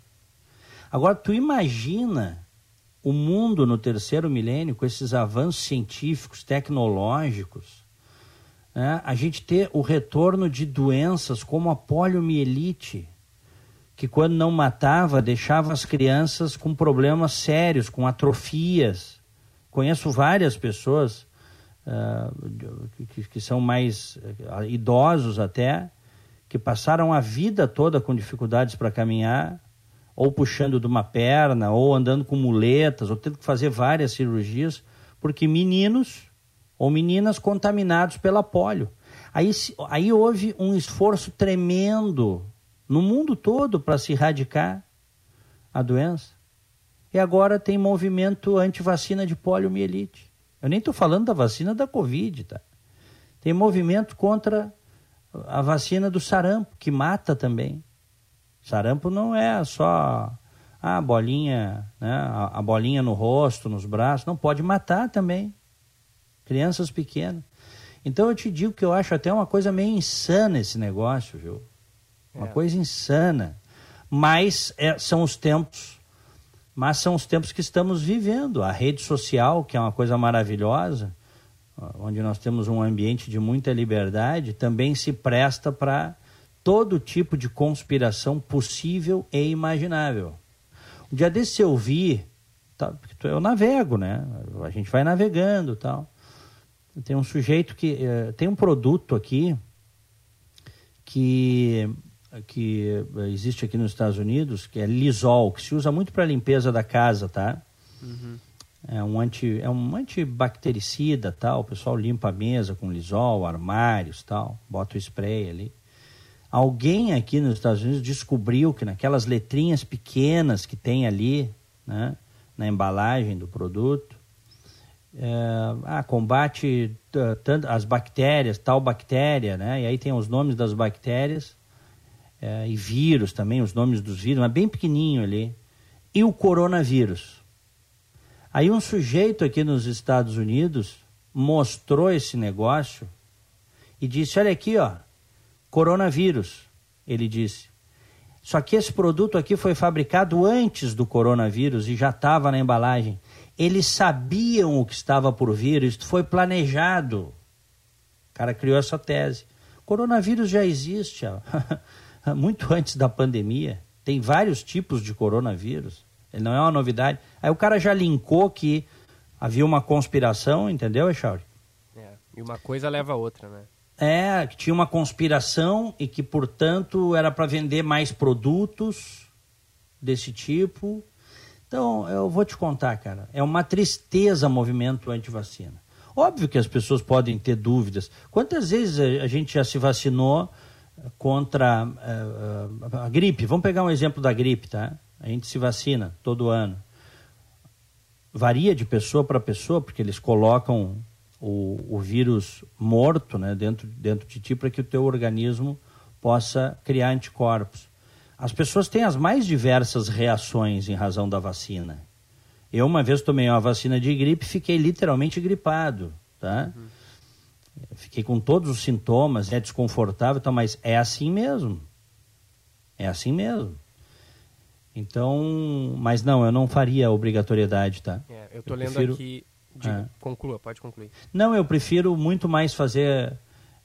Agora, tu imagina o mundo no terceiro milênio com esses avanços científicos, tecnológicos, né, a gente ter o retorno de doenças como a poliomielite, que quando não matava, deixava as crianças com problemas sérios, com atrofias, Conheço várias pessoas uh, que, que, são mais uh, idosos até, que passaram a vida toda com dificuldades para caminhar, ou puxando de uma perna, ou andando com muletas, ou tendo que fazer várias cirurgias, porque meninos ou meninas contaminados pela polio. Aí, aí houve um esforço tremendo no mundo todo para se erradicar a doença. E agora tem movimento anti-vacina de poliomielite. Eu nem estou falando da vacina da Covid, tá? Tem movimento contra a vacina do sarampo, que mata também. Sarampo não é só a bolinha, né? a, bolinha no rosto, nos braços. Não, pode matar também. Crianças pequenas. Então eu te digo que eu acho até uma coisa meio insana esse negócio, viu? Uma é. coisa insana. Mas é, são os tempos mas são os tempos que estamos vivendo. A rede social, que é uma coisa maravilhosa, onde nós temos um ambiente de muita liberdade, também se presta para todo tipo de conspiração possível e imaginável. Um dia desse eu vi, tá, eu navego, né? A gente vai navegando tal. Tem um sujeito que. Eh, tem um produto aqui que que existe aqui nos Estados Unidos, que é Lisol, que se usa muito para limpeza da casa, tá? Uhum. É um, anti, é um antibactericida, tal. O pessoal limpa a mesa com Lisol, armários, tal. Bota o spray ali. Alguém aqui nos Estados Unidos descobriu que naquelas letrinhas pequenas que tem ali, né, na embalagem do produto, é, ah, combate as bactérias, tal bactéria, né? E aí tem os nomes das bactérias é, e vírus também, os nomes dos vírus, mas bem pequenininho ali. E o coronavírus. Aí um sujeito aqui nos Estados Unidos mostrou esse negócio e disse: Olha aqui, ó, coronavírus. Ele disse. Só que esse produto aqui foi fabricado antes do coronavírus e já estava na embalagem. Eles sabiam o que estava por vir, isso foi planejado. O cara criou essa tese. Coronavírus já existe. Ó. muito antes da pandemia. Tem vários tipos de coronavírus. Ele não é uma novidade. Aí o cara já linkou que havia uma conspiração, entendeu, Echauri? É, e uma coisa leva a outra, né? É, que tinha uma conspiração e que, portanto, era para vender mais produtos desse tipo. Então, eu vou te contar, cara, é uma tristeza o movimento anti-vacina. Óbvio que as pessoas podem ter dúvidas. Quantas vezes a gente já se vacinou contra uh, a gripe? Vamos pegar um exemplo da gripe, tá? A gente se vacina todo ano. Varia de pessoa para pessoa, porque eles colocam o, o vírus morto né, dentro, dentro de ti para que o teu organismo possa criar anticorpos. As pessoas têm as mais diversas reações em razão da vacina. Eu uma vez tomei uma vacina de gripe e fiquei literalmente gripado, tá? Uhum. Fiquei com todos os sintomas, é desconfortável, tá, mas é assim mesmo. É assim mesmo. Então, mas não, eu não faria obrigatoriedade, tá? É, eu tô eu lendo prefiro... aqui. É. Conclua, pode concluir. Não, eu prefiro muito mais fazer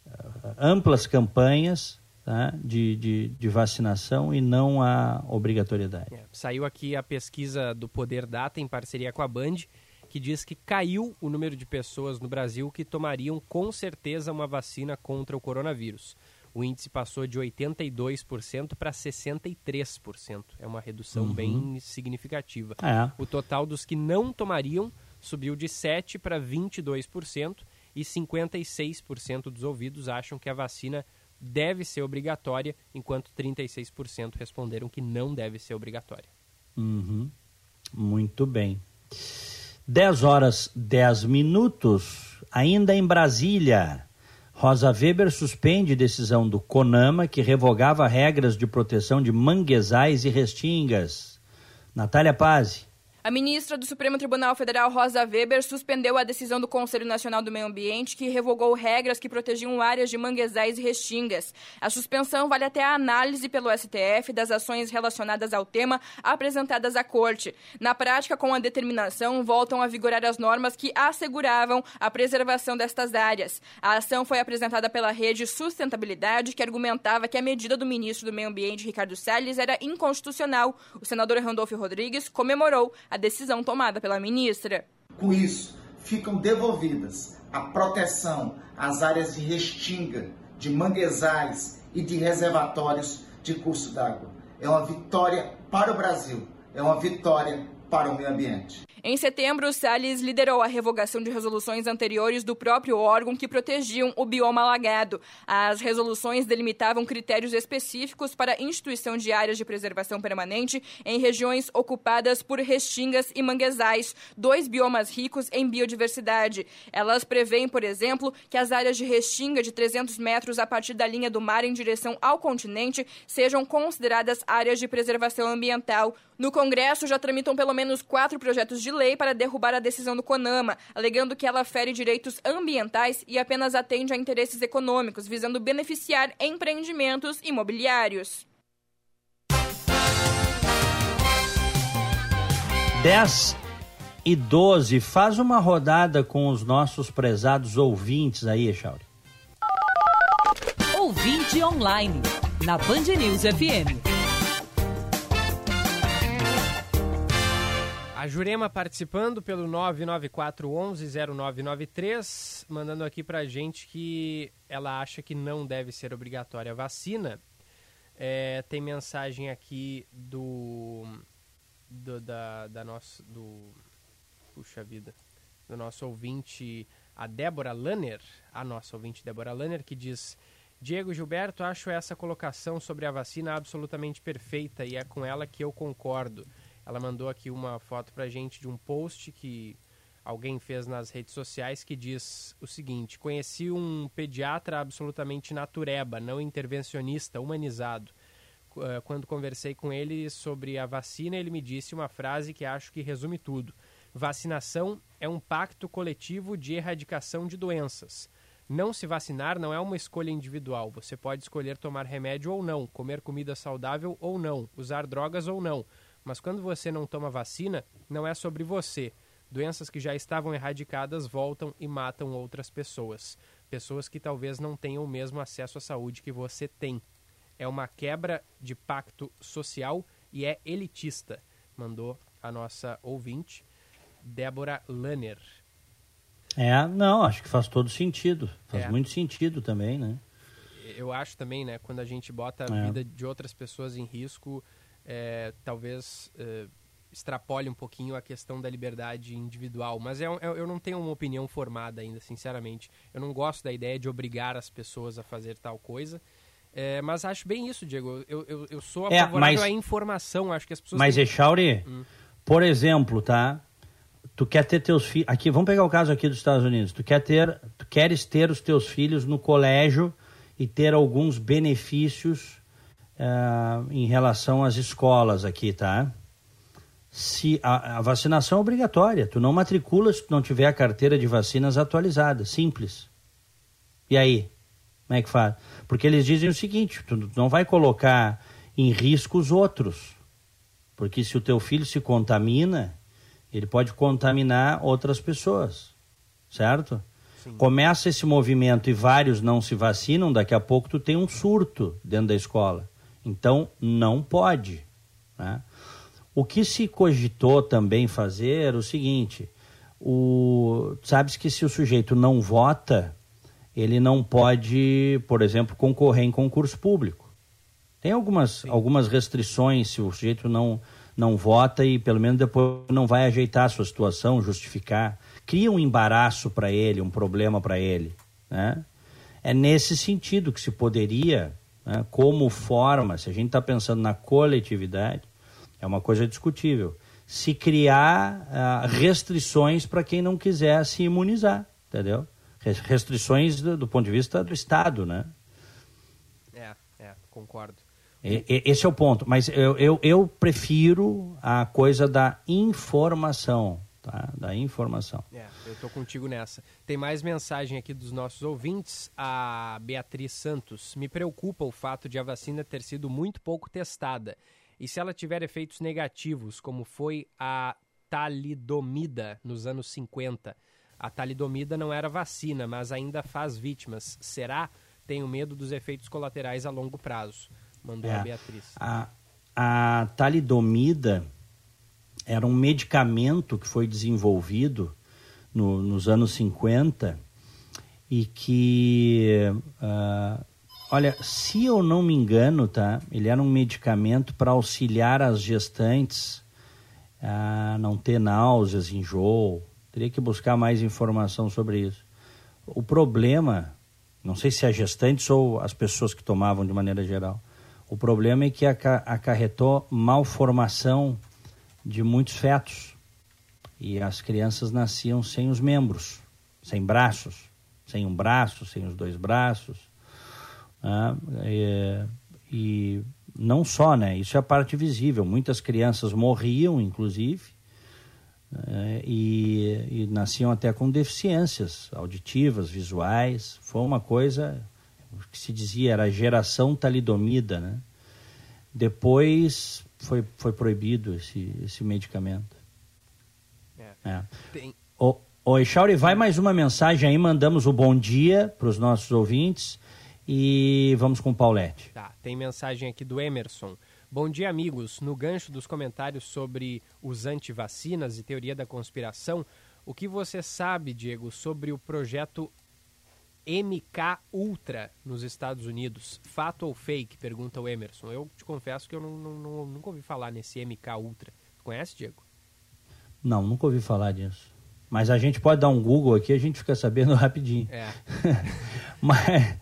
uh, amplas campanhas tá? de, de, de, vacinação e não a obrigatoriedade. É, saiu aqui a pesquisa do Poder Data em parceria com a Band, que diz que caiu o número de pessoas no Brasil que tomariam com certeza uma vacina contra o coronavírus. O índice passou de 82% para 63%. É uma redução uhum. bem significativa. É. O total dos que não tomariam subiu de 7% para 22% e 56% dos ouvidos acham que a vacina deve ser obrigatória, enquanto 36% responderam que não deve ser obrigatória. Uhum. Muito bem. 10 horas 10 minutos, ainda em Brasília. Rosa Weber suspende decisão do CONAMA que revogava regras de proteção de manguezais e restingas. Natália Pazzi. A ministra do Supremo Tribunal Federal, Rosa Weber, suspendeu a decisão do Conselho Nacional do Meio Ambiente que revogou regras que protegiam áreas de manguezais e restingas. A suspensão vale até a análise pelo STF das ações relacionadas ao tema apresentadas à Corte. Na prática, com a determinação, voltam a vigorar as normas que asseguravam a preservação destas áreas. A ação foi apresentada pela Rede Sustentabilidade, que argumentava que a medida do ministro do Meio Ambiente, Ricardo Salles, era inconstitucional. O senador Randolfo Rodrigues comemorou a decisão tomada pela ministra. Com isso, ficam devolvidas a proteção às áreas de restinga, de manguezais e de reservatórios de curso d'água. É uma vitória para o Brasil, é uma vitória para o meio ambiente. Em setembro, Salles liderou a revogação de resoluções anteriores do próprio órgão que protegiam o bioma alagado. As resoluções delimitavam critérios específicos para a instituição de áreas de preservação permanente em regiões ocupadas por restingas e manguezais, dois biomas ricos em biodiversidade. Elas prevêem, por exemplo, que as áreas de restinga de 300 metros a partir da linha do mar em direção ao continente sejam consideradas áreas de preservação ambiental. No Congresso já tramitam pelo menos quatro projetos de lei para derrubar a decisão do CONAMA, alegando que ela fere direitos ambientais e apenas atende a interesses econômicos, visando beneficiar empreendimentos imobiliários. 10 e 12. Faz uma rodada com os nossos prezados ouvintes aí, Echauri. Ouvinte online, na Band News FM. A Jurema participando pelo 994110993, mandando aqui pra gente que ela acha que não deve ser obrigatória a vacina. É, tem mensagem aqui do, do da, da do puxa vida do nosso ouvinte a Débora Lanner, a nossa ouvinte Débora Lanner que diz Diego Gilberto, acho essa colocação sobre a vacina absolutamente perfeita e é com ela que eu concordo. Ela mandou aqui uma foto pra gente de um post que alguém fez nas redes sociais que diz o seguinte: Conheci um pediatra absolutamente natureba, não intervencionista, humanizado. Eh, quando conversei com ele sobre a vacina, ele me disse uma frase que acho que resume tudo: Vacinação é um pacto coletivo de erradicação de doenças. Não se vacinar não é uma escolha individual. Você pode escolher tomar remédio ou não, comer comida saudável ou não, usar drogas ou não. Mas quando você não toma vacina, não é sobre você. Doenças que já estavam erradicadas voltam e matam outras pessoas. Pessoas que talvez não tenham o mesmo acesso à saúde que você tem. É uma quebra de pacto social e é elitista, mandou a nossa ouvinte. Débora Lanner. É, não, acho que faz todo sentido. Faz É. muito sentido também, né? Eu acho também, né, quando a gente bota a É. vida de outras pessoas em risco, é, talvez é, extrapole um pouquinho a questão da liberdade individual. Mas é um- eu, não tenho uma opinião formada ainda, sinceramente. Eu não gosto da ideia de obrigar as pessoas a fazer tal coisa. É, mas acho bem isso, Diego. Eu, eu, eu sou É, favorável mas- à informação. Acho que as pessoas. Mas, têm- Echauri, Hum. por exemplo, tá? Tu quer ter teus filhos. Aqui, vamos pegar o caso aqui dos Estados Unidos. Tu quer ter, tu queres ter os teus filhos no colégio e ter alguns benefícios ah, em relação às escolas aqui, tá? Se a, a vacinação é obrigatória, tu não matricula se tu não tiver a carteira de vacinas atualizada, simples. E aí? Como é que faz? Porque eles dizem o seguinte: tu não vai colocar em risco os outros. Porque se o teu filho se contamina, ele pode contaminar outras pessoas. Certo? Começa esse movimento e vários não se vacinam, daqui a pouco tu tem um surto dentro da escola. Então, não pode. Né? O que se cogitou também fazer era o seguinte: o, sabes que se o sujeito não vota, ele não pode, por exemplo, concorrer em concurso público. Tem algumas, algumas restrições se o sujeito não, não vota e pelo menos depois não vai ajeitar a sua situação, justificar. Cria um embaraço para ele, um problema para ele. Né? É nesse sentido que se poderia, né, como forma, se a gente está pensando na coletividade, é uma coisa discutível, se criar ah, restrições para quem não quiser se imunizar, entendeu? Res- Restrições do, do ponto de vista do Estado, né? É, é, concordo. E- e- Esse é o ponto. Mas eu, eu, eu prefiro a coisa da informação, tá? Da informação. É, eu tô contigo nessa. Tem mais mensagem aqui dos nossos ouvintes. A Beatriz Santos. Me preocupa o fato de a vacina ter sido muito pouco testada. E se ela tiver efeitos negativos, como foi a talidomida nos anos 50? A talidomida não era vacina, mas ainda faz vítimas. Será? Tenho medo dos efeitos colaterais a longo prazo. Mandou É. a Beatriz. A, a talidomida era um medicamento que foi desenvolvido no- nos anos 50 e que, ah, olha, se eu não me engano, tá? Ele era um medicamento para auxiliar as gestantes a não ter náuseas, enjoo. Teria que buscar mais informação sobre isso. O problema, não sei se as gestantes ou as pessoas que tomavam de maneira geral, o problema é que aca- acarretou malformação de muitos fetos. E as crianças nasciam sem os membros, sem braços, sem um braço, sem os dois braços. E, e não só, né? Isso é a parte visível. Muitas crianças morriam, inclusive, né? e, e nasciam até com deficiências auditivas, visuais. Foi uma coisa que se dizia era a geração talidomida, né? Depois foi, foi proibido esse, esse medicamento. É. Tem- ô Echauri, vai mais uma mensagem aí, mandamos o bom dia para os nossos ouvintes e vamos com o Paulette. Tá, tem mensagem aqui do Emerson. Bom dia, amigos. No gancho dos comentários sobre os antivacinas e teoria da conspiração, o que você sabe, Diego, sobre o projeto MK Ultra nos Estados Unidos? Fato ou fake? Pergunta o Emerson. Eu te confesso que eu não, não- não- nunca ouvi falar nesse MK Ultra. Conhece, Diego? Não, nunca ouvi falar disso. Mas a gente pode dar um Google aqui, a gente fica sabendo rapidinho. É. mas,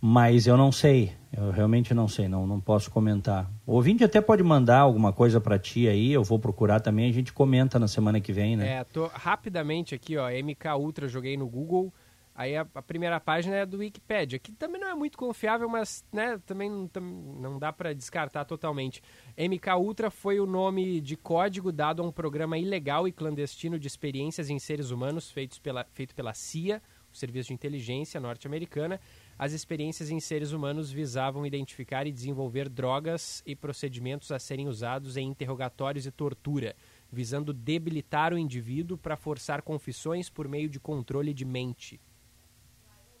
mas eu não sei, eu realmente não sei, não, não posso comentar. O ouvinte até pode mandar alguma coisa para ti aí, eu vou procurar também, a gente comenta na semana que vem, né? É, tô rapidamente aqui, ó, MK Ultra, joguei no Google. Aí a, a primeira página é do Wikipedia, que também não é muito confiável, mas né, também não, tam- não dá para descartar totalmente. MK Ultra foi o nome de código dado a um programa ilegal e clandestino de experiências em seres humanos feitos pela, feito pela CIA, o Serviço de Inteligência norte-americana. As experiências em seres humanos visavam identificar e desenvolver drogas e procedimentos a serem usados em interrogatórios e tortura, visando debilitar o indivíduo para forçar confissões por meio de controle de mente.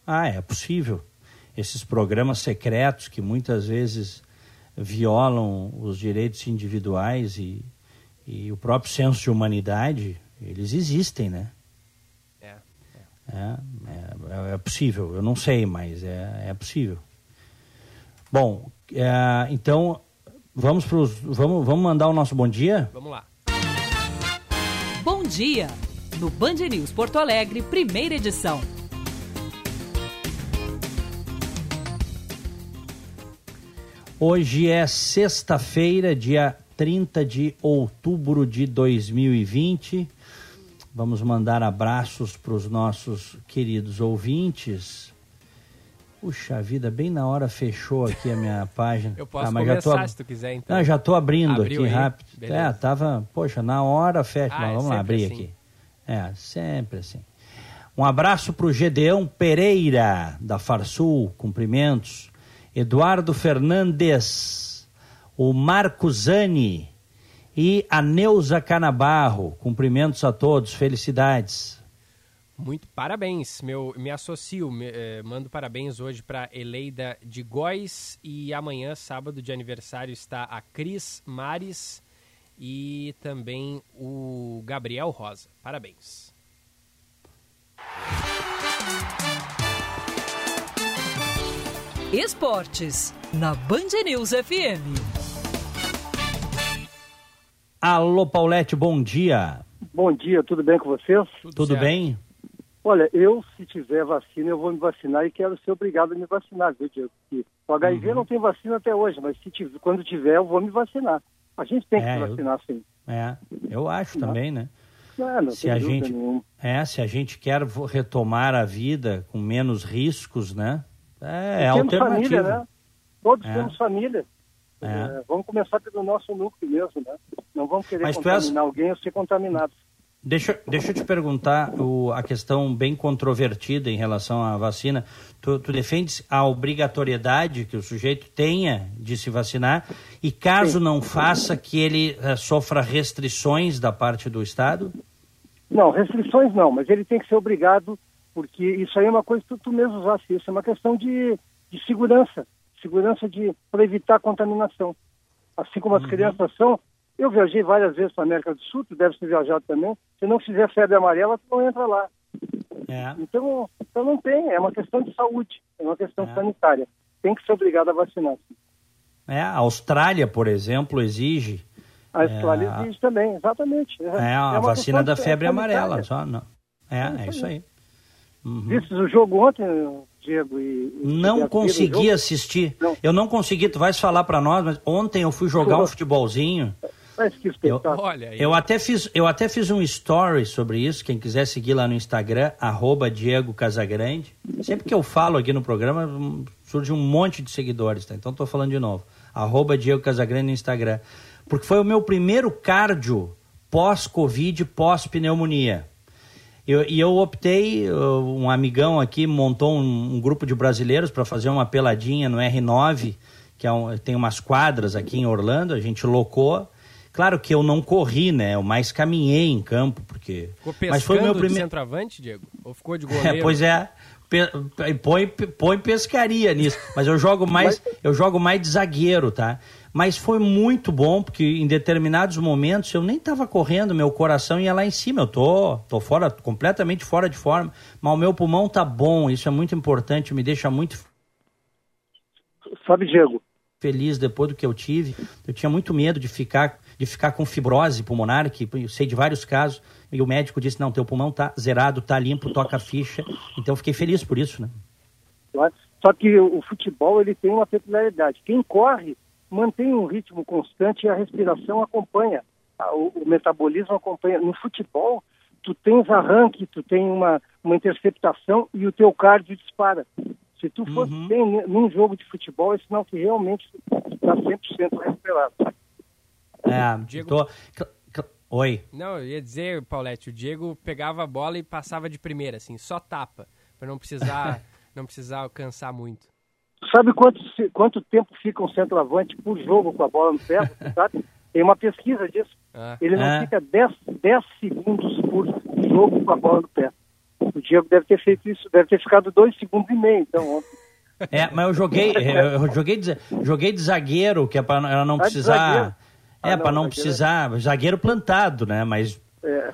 Ah, é possível. Esses programas secretos que muitas vezes violam os direitos individuais e, e o próprio senso de humanidade, Eles existem, né? É. É, é, é possível, eu não sei, mas é, é possível. Bom, é, então vamos pros, vamos, vamos mandar o nosso bom dia? Vamos lá. Bom dia! No Band News Porto Alegre, primeira edição. Hoje é sexta-feira, dia 30 de outubro de 2020. Vamos mandar abraços para os nossos queridos ouvintes. Puxa vida, bem na hora fechou aqui a minha página. Eu posso Ah, mas começar já tô... se tu quiser, então. Não, já estou abrindo Abriu aqui aí? rápido. Beleza. É, tava, poxa, na hora fecha. Ah, mas é vamos lá sempre abrir assim. aqui. É, sempre assim. Um abraço para o Gedeão Pereira, da Farsul, cumprimentos. Eduardo Fernandes, o Marco Zani e a Neuza Canabarro. Cumprimentos a todos, felicidades. Muito parabéns, meu, me associo, me- eh, mando parabéns hoje para Eleida de Góis e amanhã, sábado de aniversário, está a Cris Mares e também o Gabriel Rosa. Parabéns. Esportes, na Band News FM. Alô, Paulette, bom dia. Bom dia, tudo bem com vocês? Tudo, bem? Olha, eu, se tiver vacina, eu vou me vacinar e quero ser obrigado a me vacinar, viu, Diego? Porque o HIV Uhum. não tem vacina até hoje, mas se tiver, quando tiver, eu vou me vacinar. A gente tem que É, se eu- vacinar, sim. É, eu acho também, né? Não, não se tem a gente nenhuma. é se a gente quer retomar a vida com menos riscos né é, é temos família, né? Todos É. temos família. É. É, vamos começar pelo nosso núcleo mesmo, né? Não vamos querer Mas tu és- contaminar alguém ou ser contaminado. deixa deixa eu te perguntar o, a questão bem controvertida em relação à vacina tu, tu defendes a obrigatoriedade que o sujeito tenha de se vacinar e caso não faça que ele eh, sofra restrições da parte do estado Não, restrições não, mas ele tem que ser obrigado, porque isso aí é uma coisa que tu, tu mesmo usaste, isso é uma questão de, de segurança, segurança de para evitar contaminação. Assim como as crianças são, eu viajei várias vezes para a América do Sul, tu deve ter viajado também, se não fizer febre amarela, tu não entra lá. É. Então, então não tem, é uma questão de saúde, é uma questão sanitária. Tem que ser obrigado a vacinar. é, a Austrália por exemplo exige A Austrália É, exige também, exatamente. É, a uma vacina da febre amarela, só não. É, é isso aí. Uhum. Viste o jogo ontem, Diego? E, e Não e consegui assistir. Eu não consegui, tu vais falar pra nós, mas ontem eu fui jogar um futebolzinho. Mas que Eu, espetáculo. Olha aí. eu até fiz, eu até fiz um story sobre isso. Quem quiser seguir lá no Instagram, arroba Diego Casagrande. Sempre que eu falo aqui no programa, surge um monte de seguidores, tá? Então tô falando de novo. Arroba Diego Casagrande no Instagram. Porque foi o meu primeiro cardio pós-Covid, pós-pneumonia. Eu- e eu optei, uh, um amigão aqui montou um, um grupo de brasileiros para fazer uma peladinha no R9, que é um- tem umas quadras aqui em Orlando, a gente locou. Claro que eu não corri, né? Eu mais caminhei em campo, porque. Ficou pescando Mas foi o meu de primeiro. centroavante, Diego? Ou ficou de É, goleiro? pois é. Pe- pe- Põe, põe pescaria nisso. Mas eu jogo mais, eu jogo mais de zagueiro, tá? Mas foi muito bom, porque em determinados momentos eu nem tava correndo, meu coração ia lá em cima. Eu tô, tô fora, completamente fora de forma. Mas o meu pulmão tá bom, isso é muito importante, me deixa muito Sabe, Diego, feliz depois do que eu tive. Eu tinha muito medo de ficar, de ficar com fibrose pulmonar, que eu sei de vários casos. E o médico disse: não, teu pulmão tá zerado, tá limpo, toca a ficha. Então eu fiquei feliz por isso, né? Só que o, o futebol ele tem uma peculiaridade. Quem corre mantém um ritmo constante e a respiração acompanha, a- o, o metabolismo acompanha. No futebol, tu tens arranque, tu tem uma, uma interceptação e o teu cardio dispara. Se tu fosse bem ne- num jogo de futebol, é sinal que realmente está 100% recuperado. É, Diego- tô- Oi. Não, eu ia dizer, Paulette, o Diego pegava a bola e passava de primeira, assim, só tapa, pra não precisar, não precisar alcançar muito. Sabe quanto, quanto tempo fica um centroavante por jogo com a bola no pé? Sabe? Tem uma pesquisa disso. Ah. Ele não É. fica 10, 10 segundos por jogo com a bola no pé. O Diego deve ter feito isso, deve ter ficado 2 segundos e meio, então, ontem. É, mas eu joguei, é, eu joguei de, joguei de zagueiro, que é para ela não Ah, precisar. É, Ah, para não, é- precisar. Zagueiro plantado, né? Mas É,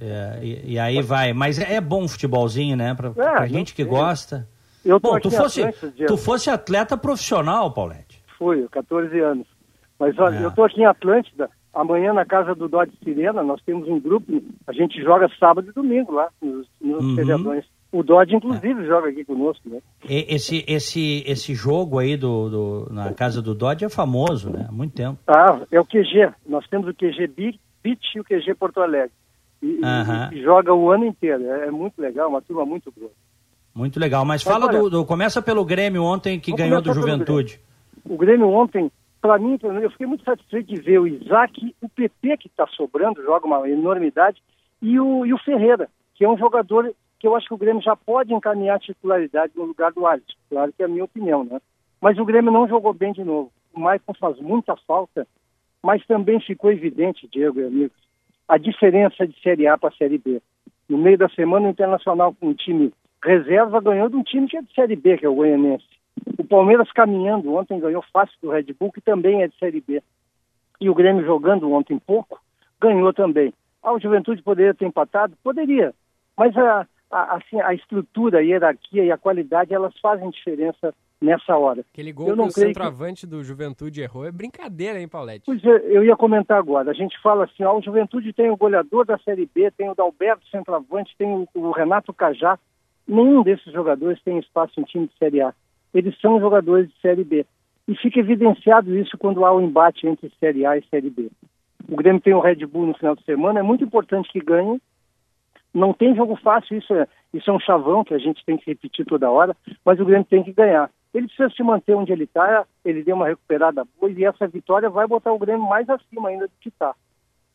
é, e, e, aí vai. Mas é bom futebolzinho, né? Pra, é, pra gente que gosta. Eu bom, tu fosse, tu fosse atleta profissional, Paulette. Fui, 14 anos. Mas olha, é. eu tô aqui em Atlântida, amanhã na casa do Dodge Sirena, nós temos um grupo, a gente joga sábado e domingo lá, nos, nos uhum. feriadões. O Dodge, inclusive, é. joga aqui conosco, né? Esse, esse, esse jogo aí do, do, na casa do Dodge é famoso, né? Há muito tempo. Ah, é o QG. Nós temos o QG Beach e o QG Porto Alegre. E, uhum. e, joga o ano inteiro. É, é, muito legal, uma turma muito boa. Muito legal. Mas, Mas fala olha, do, do, Começa pelo Grêmio ontem que ganhou do Juventude. Grêmio. O Grêmio ontem, para mim, eu fiquei muito satisfeito de ver o Isaac, o PP que está sobrando, joga uma enormidade, e o, e o Ferreira, que é um jogador que eu acho que o Grêmio já pode encaminhar a titularidade no lugar do Alisson. Claro que é a minha opinião, né? Mas o Grêmio não jogou bem de novo. O Maicon faz muita falta, mas também ficou evidente, Diego e amigos, a diferença de Série A para Série B. No meio da semana, o Internacional com um time reserva ganhou de um time que é de Série B, que é o Goianense. O Palmeiras caminhando ontem ganhou fácil do Red Bull, que também é de Série B. E o Grêmio jogando ontem pouco, ganhou também. Ah, o Juventude poderia ter empatado? Poderia. Mas a, a, assim, a estrutura, a hierarquia e a qualidade, elas fazem diferença nessa hora. Aquele gol que o centroavante que... do Juventude errou é brincadeira, hein, Paulette? Pois é, eu ia comentar agora. A gente fala assim, ó, o Juventude tem o goleador da Série B, tem o Dalberto centroavante, tem o, o Renato Cajá. Nenhum desses jogadores tem espaço em time de Série A. Eles são jogadores de Série B. E fica evidenciado isso quando há o um embate entre Série A e Série B. O Grêmio tem o Red Bull no final de semana, é muito importante que ganhe, não tem jogo fácil, isso é, isso é um chavão que a gente tem que repetir toda hora, mas o Grêmio tem que ganhar. Ele precisa se manter onde ele está, ele deu uma recuperada boa e essa vitória vai botar o Grêmio mais acima ainda do que está.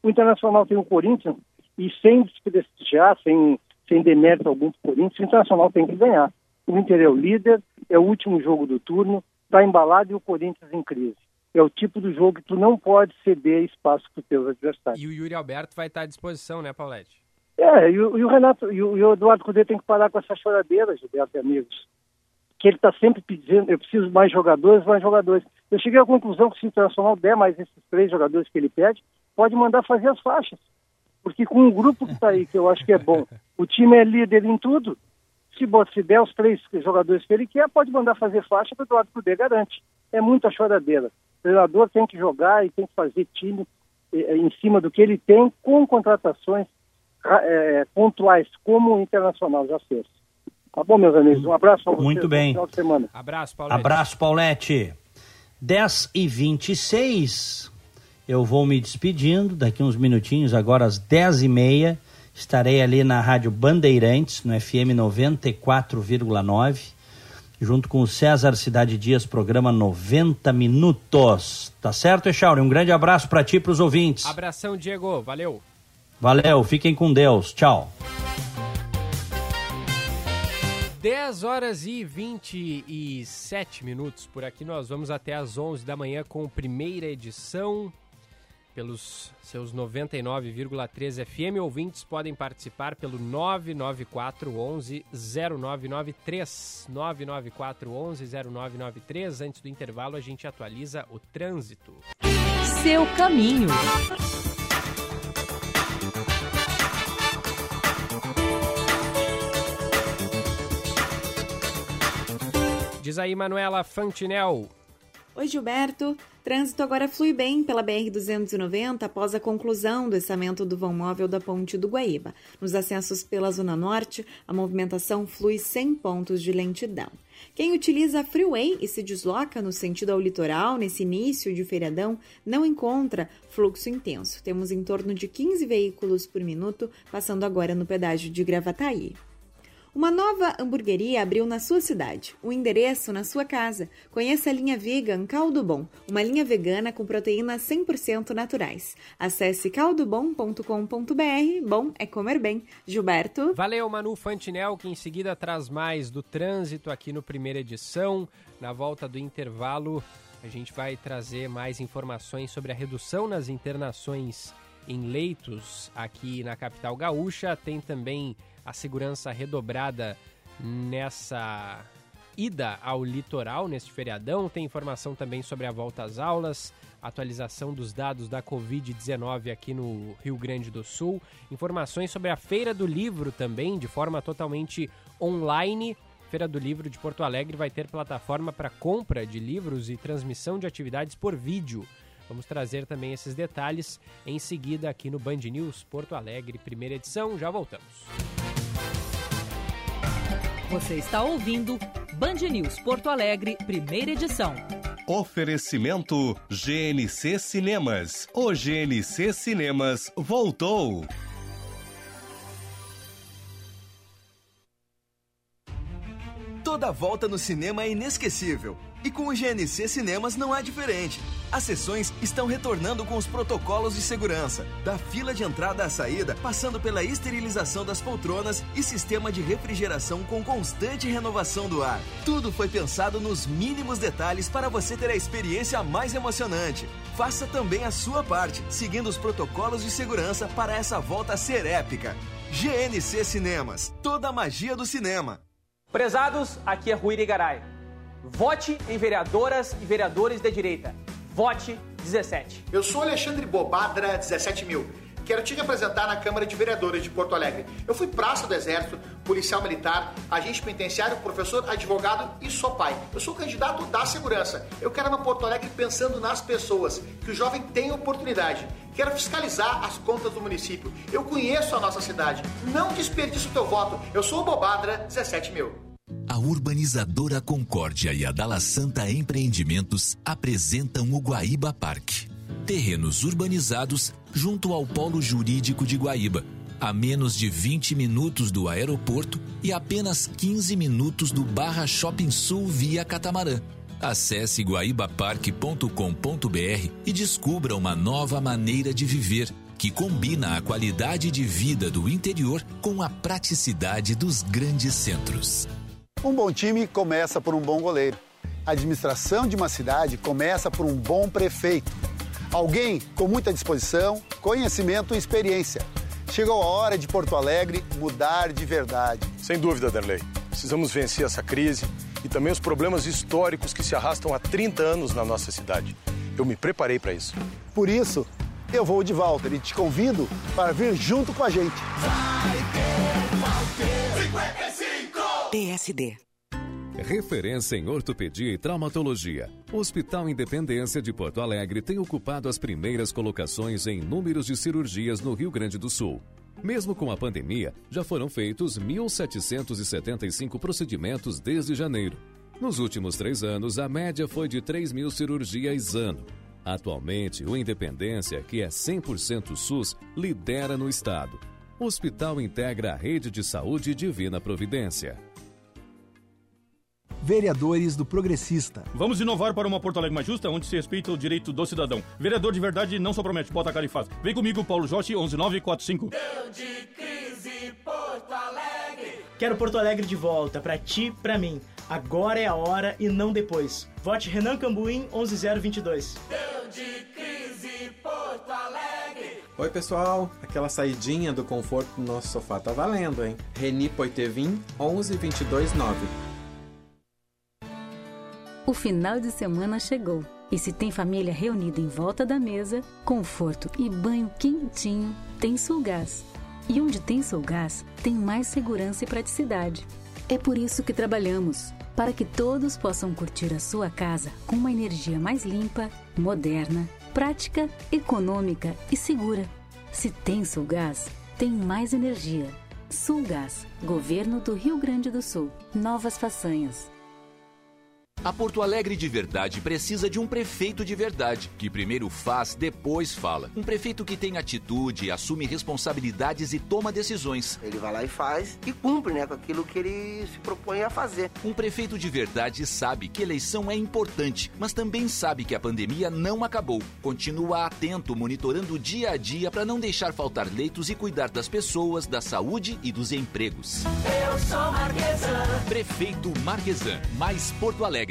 O Internacional tem o Corinthians e sem desprestigiar, sem, sem demérito algum do Corinthians, o Internacional tem que ganhar. O Inter é o líder, é o último jogo do turno, está embalado e o Corinthians em crise. É o tipo do jogo que tu não pode ceder espaço para os teus adversários. E o Yuri Alberto vai estar à disposição, né, Paulette? É, e o, e o Renato, e o, e o Eduardo Cudê tem que parar com essa choradeira, Gilberto e amigos. Que ele está sempre pedindo, eu preciso mais jogadores, mais jogadores. Eu cheguei à conclusão que se o Internacional der mais esses três jogadores que ele pede, pode mandar fazer as faixas. Porque com o grupo que está aí, que eu acho que é bom, o time é líder em tudo, se, se der os três jogadores que ele quer, pode mandar fazer faixa para o Eduardo Cudê garante. É muita choradeira. O treinador tem que jogar e tem que fazer time eh, em cima do que ele tem, com contratações é, pontuais, como o Internacional já fez. Tá bom, meus amigos? Um abraço para vocês. Muito bem. Final de semana. Abraço, Paulete. Abraço, Paulette. 10 e 26 eu vou me despedindo. Daqui uns minutinhos, agora às 10 e meia, estarei ali na Rádio Bandeirantes, no FM 94,9 junto com o César Cidade Dias, programa 90 Minutos. Tá certo, Echauri? Um grande abraço para ti e para os ouvintes. Abração, Diego. Valeu. Valeu, fiquem com Deus. Tchau. 10 horas e 27 minutos. Por aqui nós vamos até às 11 da manhã com primeira edição. Pelos seus 99,3 FM, ouvintes podem participar pelo 994 11 0993. 994 11 0993. Antes do intervalo, a gente atualiza o trânsito. Seu caminho. Diz aí, Manuela Fantinel. Oi, Gilberto. Trânsito agora flui bem pela BR-290 após a conclusão do içamento do vão móvel da Ponte do Guaíba. Nos acessos pela Zona Norte, a movimentação flui sem pontos de lentidão. Quem utiliza a Freeway e se desloca no sentido ao litoral nesse início de feriadão não encontra fluxo intenso. Temos em torno de 15 veículos por minuto passando agora no pedágio de Gravataí. Uma nova hamburgueria abriu na sua cidade, o um endereço na sua casa. Conheça a linha Vegan Caldo Bom, uma linha vegana com proteínas 100% naturais. Acesse caldobom.com.br. Bom é comer bem. Gilberto. Valeu, Manu Fantinel, que em seguida traz mais do trânsito aqui no primeira edição. Na volta do intervalo, a gente vai trazer mais informações sobre a redução nas internações em leitos aqui na capital gaúcha. Tem também a segurança redobrada nessa ida ao litoral neste feriadão. Tem informação também sobre a volta às aulas, atualização dos dados da Covid-19 aqui no Rio Grande do Sul, informações sobre a Feira do Livro também, de forma totalmente online. Feira do Livro de Porto Alegre vai ter plataforma para compra de livros e transmissão de atividades por vídeo. Vamos trazer também esses detalhes em seguida aqui no Band News Porto Alegre, primeira edição. Já voltamos. Você está ouvindo Band News Porto Alegre, primeira edição. Oferecimento GNC Cinemas. O GNC Cinemas voltou. Toda volta no cinema é inesquecível. E com o GNC Cinemas não é diferente. As sessões estão retornando com os protocolos de segurança, da fila de entrada à saída, passando pela esterilização das poltronas e sistema de refrigeração com constante renovação do ar. Tudo foi pensado nos mínimos detalhes para você ter a experiência mais emocionante. Faça também a sua parte, seguindo os protocolos de segurança para essa volta ser épica. GNC Cinemas, toda a magia do cinema. Prezados, aqui é Rui Garay. Vote em vereadoras e vereadores da direita. Vote 17. Eu sou Alexandre Bobadra, 17 mil. Quero te representar na Câmara de Vereadores de Porto Alegre. Eu fui praça do Exército, policial militar, agente penitenciário, professor, advogado e sou pai. Eu sou candidato da segurança. Eu quero uma Porto Alegre pensando nas pessoas, que o jovem tem oportunidade. Quero fiscalizar as contas do município. Eu conheço a nossa cidade. Não desperdice o teu voto. Eu sou o Bobadra, 17 mil. A urbanizadora Concórdia e a Dala Santa Empreendimentos apresentam o Guaíba Parque. Terrenos urbanizados junto ao Polo Jurídico de Guaíba, a menos de 20 minutos do aeroporto e apenas 15 minutos do Barra Shopping Sul via catamarã. Acesse guaibaparque.com.br e descubra uma nova maneira de viver que combina a qualidade de vida do interior com a praticidade dos grandes centros. Um bom time começa por um bom goleiro. A administração de uma cidade começa por um bom prefeito. Alguém com muita disposição, conhecimento e experiência. Chegou a hora de Porto Alegre mudar de verdade. Sem dúvida, Derlei. Precisamos vencer essa crise e também os problemas históricos que se arrastam há 30 anos na nossa cidade. Eu me preparei para isso. Por isso, eu vou de Walter e te convido para vir junto com a gente. Vai ter, vai ter. 55! PSD. Referência em ortopedia e traumatologia. O Hospital Independência de Porto Alegre tem ocupado as primeiras colocações em números de cirurgias no Rio Grande do Sul. Mesmo com a pandemia, já foram feitos 1.775 procedimentos desde janeiro. Nos últimos três anos, a média foi de 3 mil cirurgias ano. Atualmente, o Independência, que é 100% SUS, lidera no estado. O hospital integra a rede de saúde Divina Providência vereadores do Progressista. Vamos inovar para uma Porto Alegre mais justa, onde se respeita o direito do cidadão. Vereador de verdade não só promete, bota a cara e faz. Vem comigo, Paulo Jorge, 11945. Deu de crise, Porto Alegre. Quero Porto Alegre de volta, pra ti, pra mim. Agora é a hora e não depois. Vote Renan Cambuim, 11022. Deu de crise, Porto Alegre. Oi, pessoal. Aquela saidinha do conforto do nosso sofá tá valendo, hein? Reni Poitevin, 11229. O final de semana chegou. E se tem família reunida em volta da mesa, conforto e banho quentinho, tem Sulgás. E onde tem Sulgás, tem mais segurança e praticidade. É por isso que trabalhamos para que todos possam curtir a sua casa com uma energia mais limpa, moderna, prática, econômica e segura. Se tem Sulgás, tem mais energia. Sulgás, Governo do Rio Grande do Sul. Novas façanhas. A Porto Alegre de verdade precisa de um prefeito de verdade, que primeiro faz, depois fala. Um prefeito que tem atitude, assume responsabilidades e toma decisões. Ele vai lá e faz e cumpre, né, com aquilo que ele se propõe a fazer. Um prefeito de verdade sabe que eleição é importante, mas também sabe que a pandemia não acabou. Continua atento, monitorando dia a dia para não deixar faltar leitos e cuidar das pessoas, da saúde e dos empregos. Eu sou Marquesan. Prefeito Marquesan, mais Porto Alegre.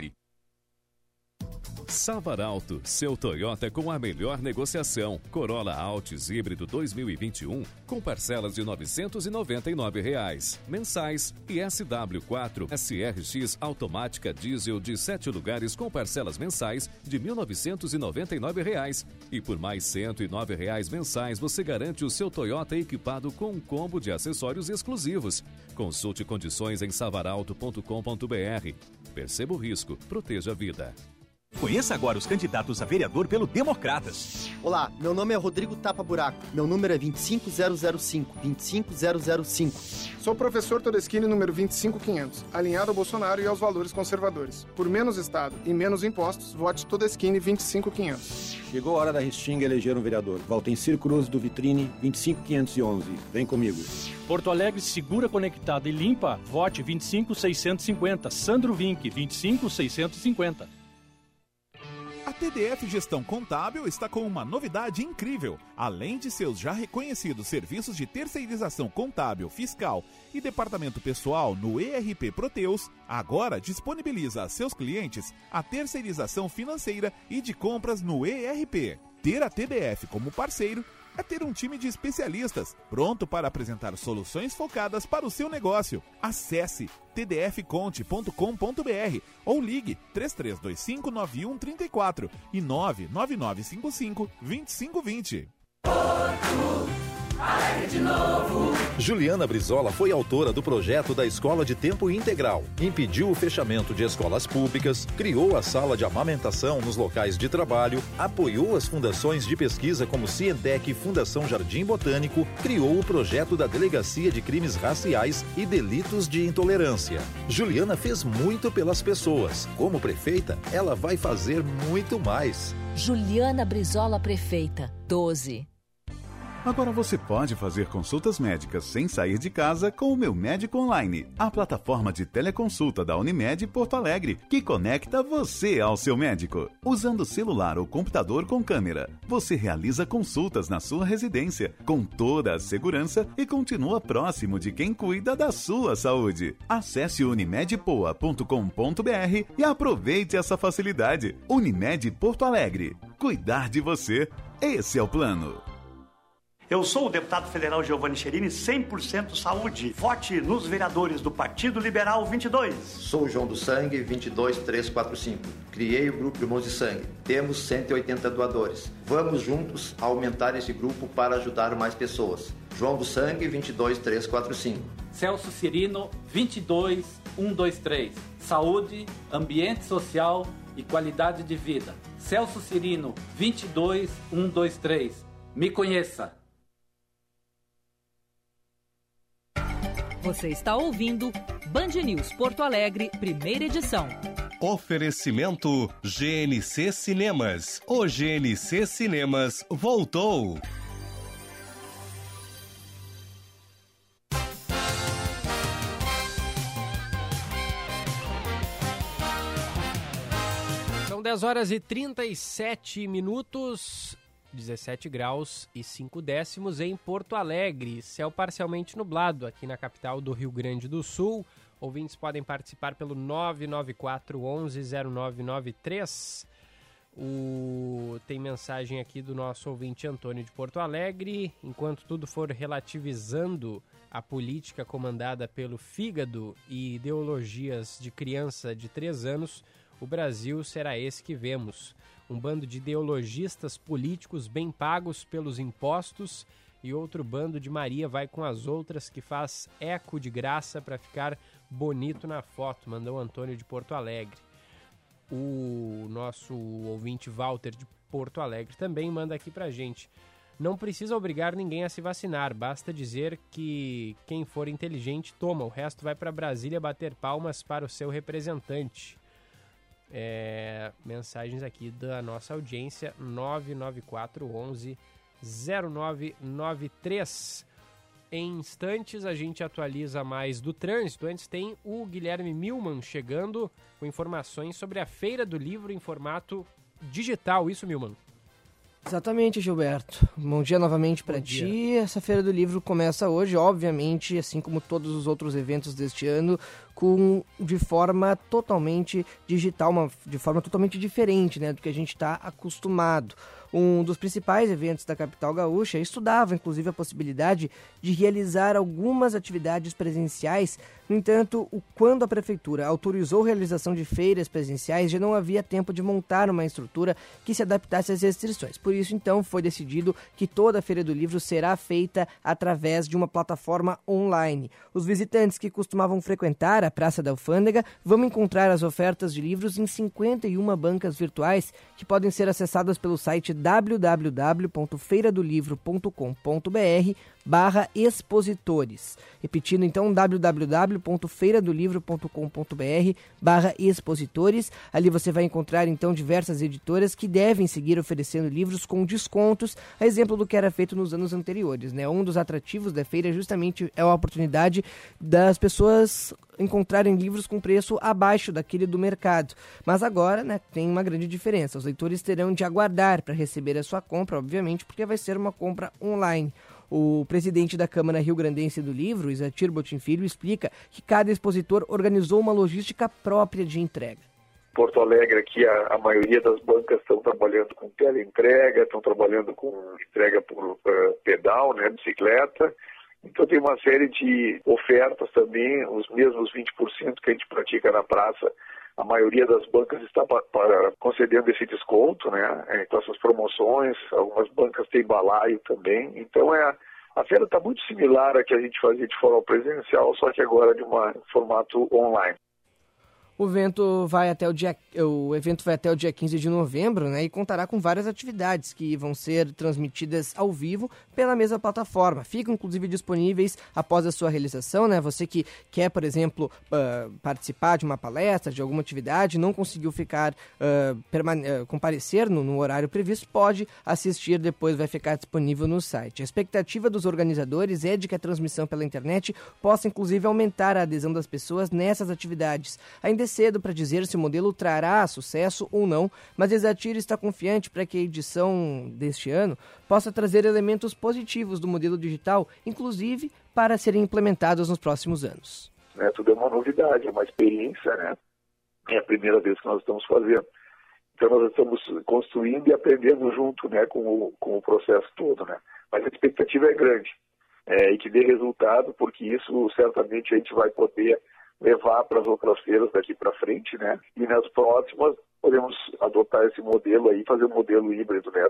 Savaralto, seu Toyota com a melhor negociação. Corolla Altis híbrido 2021 com parcelas de 999 reais, mensais e SW4 SRX automática diesel de 7 lugares com parcelas mensais de 1.999 reais. E por mais 109 reais mensais você garante o seu Toyota equipado com um combo de acessórios exclusivos. Consulte condições em savaralto.com.br. Perceba o risco, proteja a vida. Conheça agora os candidatos a vereador pelo Democratas. Olá, meu nome é Rodrigo Tapa Buraco. Meu número é 25005. 25005. Sou professor Todeschini número 25500, alinhado ao Bolsonaro e aos valores conservadores. Por menos Estado e menos impostos, vote Todeschini 25500. Chegou a hora da Restinga eleger um vereador. Valtencir Cruz do Vitrine 25511. Vem comigo. Porto Alegre segura, conectada e limpa. Vote 25650. Sandro Vink 25650. A TDF Gestão Contábil está com uma novidade incrível. Além de seus já reconhecidos serviços de terceirização contábil, fiscal e departamento pessoal no ERP Proteus, agora disponibiliza a seus clientes a terceirização financeira e de compras no ERP. Ter a TDF como parceiro é ter um time de especialistas pronto para apresentar soluções focadas para o seu negócio. Acesse tdfconte.com.br ou ligue 3325 9134 e 99955 2520. De novo. Juliana Brizola foi autora do projeto da Escola de Tempo Integral, impediu o fechamento de escolas públicas, criou a sala de amamentação nos locais de trabalho, apoiou as fundações de pesquisa como Cientec e Fundação Jardim Botânico, criou o projeto da Delegacia de Crimes Raciais e Delitos de Intolerância. Juliana fez muito pelas pessoas. Como prefeita, ela vai fazer muito mais. Juliana Brizola Prefeita, 12. Agora você pode fazer consultas médicas sem sair de casa com o Meu Médico Online, a plataforma de teleconsulta da Unimed Porto Alegre, que conecta você ao seu médico. Usando celular ou computador com câmera, você realiza consultas na sua residência, com toda a segurança e continua próximo de quem cuida da sua saúde. Acesse unimedpoa.com.br e aproveite essa facilidade. Unimed Porto Alegre. Cuidar de você. Esse é o plano. Eu sou o deputado federal Giovanni Cherini, 100% saúde. Vote nos vereadores do Partido Liberal 22. Sou o João do Sangue, 22345. Criei o grupo Irmãos de Sangue. Temos 180 doadores. Vamos juntos aumentar esse grupo para ajudar mais pessoas. João do Sangue, 22345. Celso Cirino, 22123. Saúde, ambiente social e qualidade de vida. Celso Cirino, 22123. Me conheça. Você está ouvindo Band News Porto Alegre, primeira edição. Oferecimento GNC Cinemas. O GNC Cinemas voltou. São 10 horas e 37 minutos. 17 graus e 5 décimos em Porto Alegre. Céu parcialmente nublado aqui na capital do Rio Grande do Sul. Ouvintes podem participar pelo 994 11 0993. O... Tem mensagem aqui do nosso ouvinte Antônio de Porto Alegre. Enquanto tudo for relativizando a política comandada pelo fígado e ideologias de criança de 3 anos, o Brasil será esse que vemos um bando de ideologistas políticos bem pagos pelos impostos e outro bando de Maria vai com as outras que faz eco de graça para ficar bonito na foto, mandou Antônio de Porto Alegre. O nosso ouvinte Walter de Porto Alegre também manda aqui pra gente. Não precisa obrigar ninguém a se vacinar, basta dizer que quem for inteligente toma, o resto vai para Brasília bater palmas para o seu representante é, mensagens aqui da nossa audiência 99411 0993. Em instantes a gente atualiza mais do trânsito. Antes tem o Guilherme Milman chegando com informações sobre a Feira do Livro em formato digital. Isso, Milman? Exatamente, Gilberto. Bom dia novamente para ti. Essa Feira do Livro começa hoje, obviamente, assim como todos os outros eventos deste ano, com de forma totalmente digital, uma, de forma totalmente diferente né, do que a gente está acostumado um dos principais eventos da capital gaúcha, estudava inclusive a possibilidade de realizar algumas atividades presenciais. No entanto, quando a prefeitura autorizou a realização de feiras presenciais, já não havia tempo de montar uma estrutura que se adaptasse às restrições. Por isso, então, foi decidido que toda a Feira do Livro será feita através de uma plataforma online. Os visitantes que costumavam frequentar a Praça da Alfândega vão encontrar as ofertas de livros em 51 bancas virtuais que podem ser acessadas pelo site www.feiradolivro.com.br barra expositores. Repetindo então, www.feiradolivro.com.br barra expositores. Ali você vai encontrar então diversas editoras que devem seguir oferecendo livros com descontos, a exemplo do que era feito nos anos anteriores. Né? Um dos atrativos da feira justamente é a oportunidade das pessoas encontrarem livros com preço abaixo daquele do mercado. Mas agora né, tem uma grande diferença. Os leitores terão de aguardar para receber a sua compra, obviamente, porque vai ser uma compra online. O presidente da Câmara Rio Grandense do Livro, Isatir Botim Filho, explica que cada expositor organizou uma logística própria de entrega. Porto Alegre aqui a, a, maioria das bancas estão trabalhando com teleentrega, estão trabalhando com entrega por uh, pedal, né, bicicleta. Então tem uma série de ofertas também, os mesmos 20% que a gente pratica na praça, a maioria das bancas está para, concedendo esse desconto, né? É, então essas promoções, algumas bancas têm balaio também. Então é a feira está muito similar à que a gente fazia de forma presencial, só que agora de um formato online. O evento vai até o dia o evento vai até o dia 15 de novembro, né, e contará com várias atividades que vão ser transmitidas ao vivo pela mesma plataforma. Ficam inclusive disponíveis após a sua realização, né? Você que quer, por exemplo, uh, participar de uma palestra, de alguma atividade, não conseguiu ficar uh, comparecer no, no, horário previsto, pode assistir depois, vai ficar disponível no site. A expectativa dos organizadores é de que a transmissão pela internet possa inclusive aumentar a adesão das pessoas nessas atividades. Ainda cedo para dizer se o modelo trará sucesso ou não, mas Exatir está confiante para que a edição deste ano possa trazer elementos positivos do modelo digital, inclusive para serem implementados nos próximos anos. É, tudo é uma novidade, é uma experiência, né? É a primeira vez que nós estamos fazendo. Então nós estamos construindo e aprendendo junto, né, com o, com o processo todo, né? Mas a expectativa é grande é, e que dê resultado, porque isso certamente a gente vai poder levar para as outras feiras daqui para frente, né? E nas próximas podemos adotar esse modelo aí, fazer um modelo híbrido, né?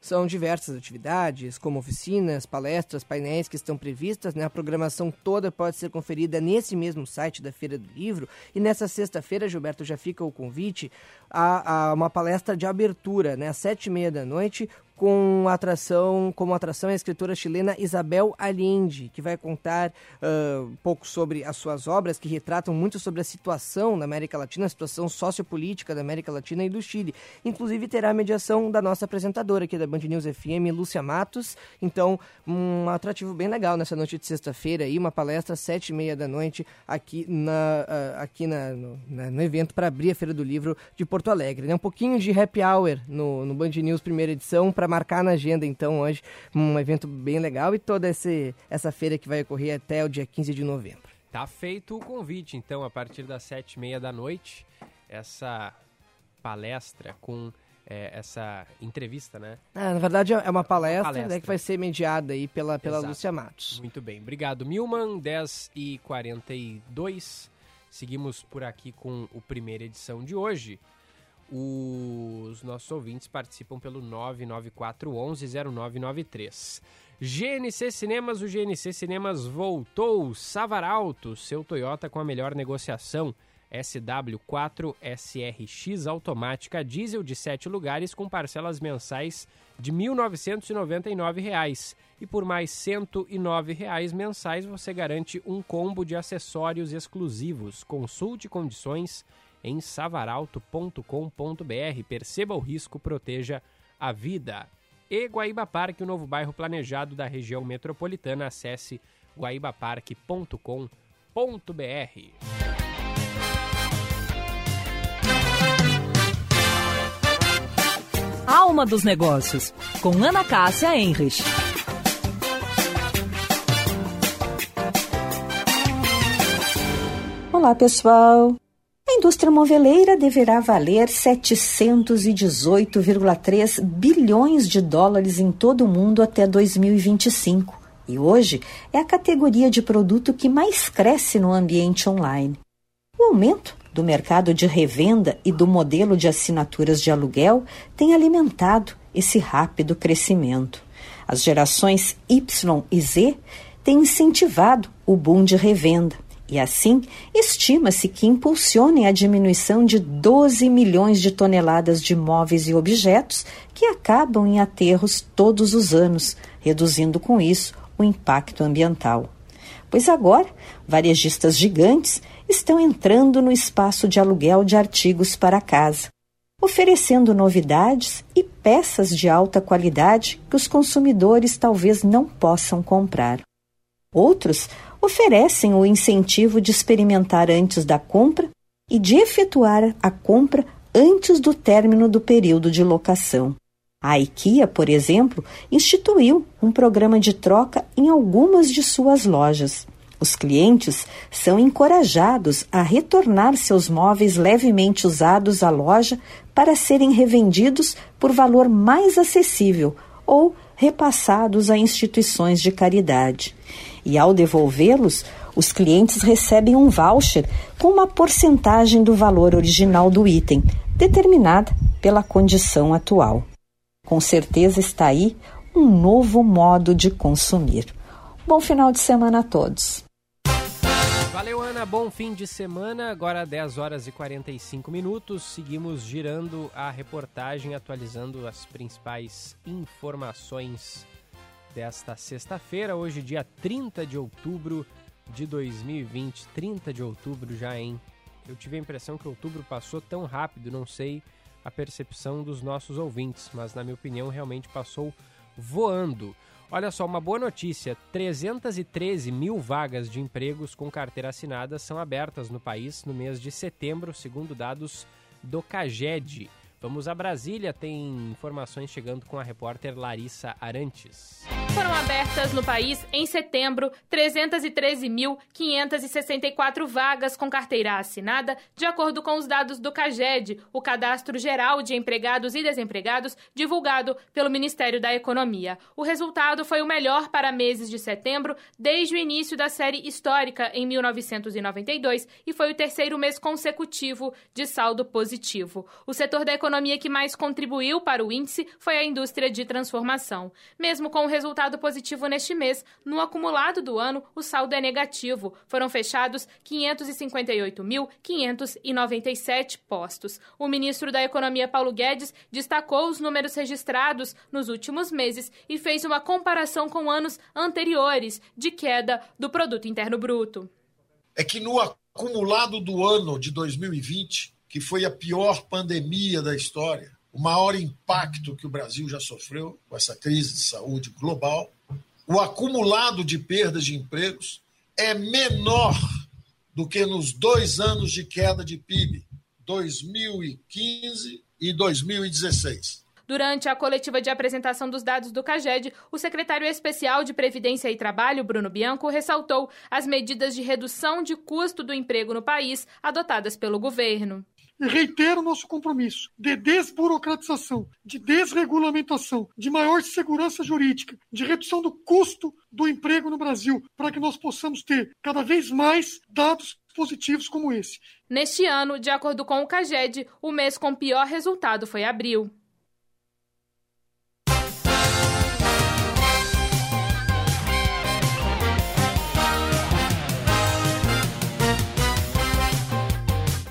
São diversas atividades, como oficinas, palestras, painéis que estão previstas. Né? A programação toda pode ser conferida nesse mesmo site da Feira do Livro. E nessa sexta-feira, Gilberto, já fica o convite a, a uma palestra de abertura, né? às sete e meia da noite, com atração, como atração a escritora chilena Isabel Allende, que vai contar uh, um pouco sobre as suas obras, que retratam muito sobre a situação da América Latina, a situação sociopolítica da América Latina e do Chile. Inclusive terá a mediação da nossa apresentadora aqui da Band News FM, Lúcia Matos. Então, um atrativo bem legal nessa noite de sexta-feira aí, uma palestra às sete e meia da noite aqui, na, uh, aqui na, no, na, no evento para abrir a Feira do Livro de Porto Alegre. Né? Um pouquinho de happy hour no, no Band News primeira edição para marcar na agenda, então, hoje, um evento bem legal e toda esse, essa feira que vai ocorrer até o dia 15 de novembro. Tá feito o convite, então, a partir das sete e meia da noite, essa palestra com é, essa entrevista, né? Ah, na verdade é uma palestra, palestra. Né, que vai ser mediada aí pela, pela Lúcia Matos. Muito bem, obrigado Milman, 10 e 42 Seguimos por aqui com o primeira edição de hoje. Os nossos ouvintes participam pelo 994110993. GNC Cinemas, o GNC Cinemas voltou. Savaralto, seu Toyota com a melhor negociação. SW4 SRX automática diesel de 7 lugares com parcelas mensais de R$ 1.999 e por mais 109 reais mensais você garante um combo de acessórios exclusivos. Consulte condições em savaralto.com.br. Perceba o risco, proteja a vida. E Guaíba Parque, o novo bairro planejado da região metropolitana. Acesse guaibaparque.com.br. Alma dos Negócios, com Ana Cássia Enrich. Olá, pessoal. A indústria moveleira deverá valer 718,3 bilhões de dólares em todo o mundo até 2025. E hoje é a categoria de produto que mais cresce no ambiente online. O aumento do mercado de revenda e do modelo de assinaturas de aluguel tem alimentado esse rápido crescimento. As gerações Y e Z têm incentivado o boom de revenda e assim, estima-se que impulsionem a diminuição de 12 milhões de toneladas de móveis e objetos que acabam em aterros todos os anos, reduzindo com isso o impacto ambiental. Pois agora, varejistas gigantes estão entrando no espaço de aluguel de artigos para casa, oferecendo novidades e peças de alta qualidade que os consumidores talvez não possam comprar. Outros oferecem o incentivo de experimentar antes da compra e de efetuar a compra antes do término do período de locação. A IKEA, por exemplo, instituiu um programa de troca em algumas de suas lojas. Os clientes são encorajados a retornar seus móveis levemente usados à loja para serem revendidos por valor mais acessível ou repassados a instituições de caridade e, ao devolvê-los, os clientes recebem um voucher com uma porcentagem do valor original do item, determinada pela condição atual. Com certeza está aí um novo modo de consumir. Bom final de semana a todos. Valeu, Ana. Bom fim de semana. Agora 10 horas e 45 minutos. Seguimos girando a reportagem, atualizando as principais informações desta sexta-feira, hoje, dia 30 de outubro de 2020. 30 de outubro já, hein? Eu tive a impressão que outubro passou tão rápido, não sei a percepção dos nossos ouvintes, mas na minha opinião realmente passou voando. Olha só, uma boa notícia: 313 mil vagas de empregos com carteira assinada são abertas no país no mês de setembro, segundo dados do CAGED. Vamos a Brasília, tem informações chegando com a repórter Larissa Arantes. Foram abertas no país, em setembro, 313.564 vagas com carteira assinada, de acordo com os dados do CAGED, o Cadastro Geral de Empregados e Desempregados, divulgado pelo Ministério da Economia. O resultado foi o melhor para meses de setembro desde o início da série histórica, em 1992, e foi o terceiro mês consecutivo de saldo positivo. O setor da economia que mais contribuiu para o índice foi a indústria de transformação. Mesmo com o resultado resultado positivo neste mês. No acumulado do ano, o saldo é negativo. Foram fechados 558.597 postos. O ministro da Economia, Paulo Guedes, destacou os números registrados nos últimos meses e fez uma comparação com anos anteriores de queda do produto interno bruto. É que no acumulado do ano de 2020, que foi a pior pandemia da história, o maior impacto que o Brasil já sofreu com essa crise de saúde global, o acumulado de perdas de empregos é menor do que nos dois anos de queda de PIB, 2015 e 2016. Durante a coletiva de apresentação dos dados do CAGED, o secretário especial de Previdência e Trabalho, Bruno Bianco, ressaltou as medidas de redução de custo do emprego no país adotadas pelo governo reitero nosso compromisso de desburocratização, de desregulamentação, de maior segurança jurídica, de redução do custo do emprego no Brasil, para que nós possamos ter cada vez mais dados positivos como esse. Neste ano, de acordo com o CAGED, o mês com pior resultado foi abril.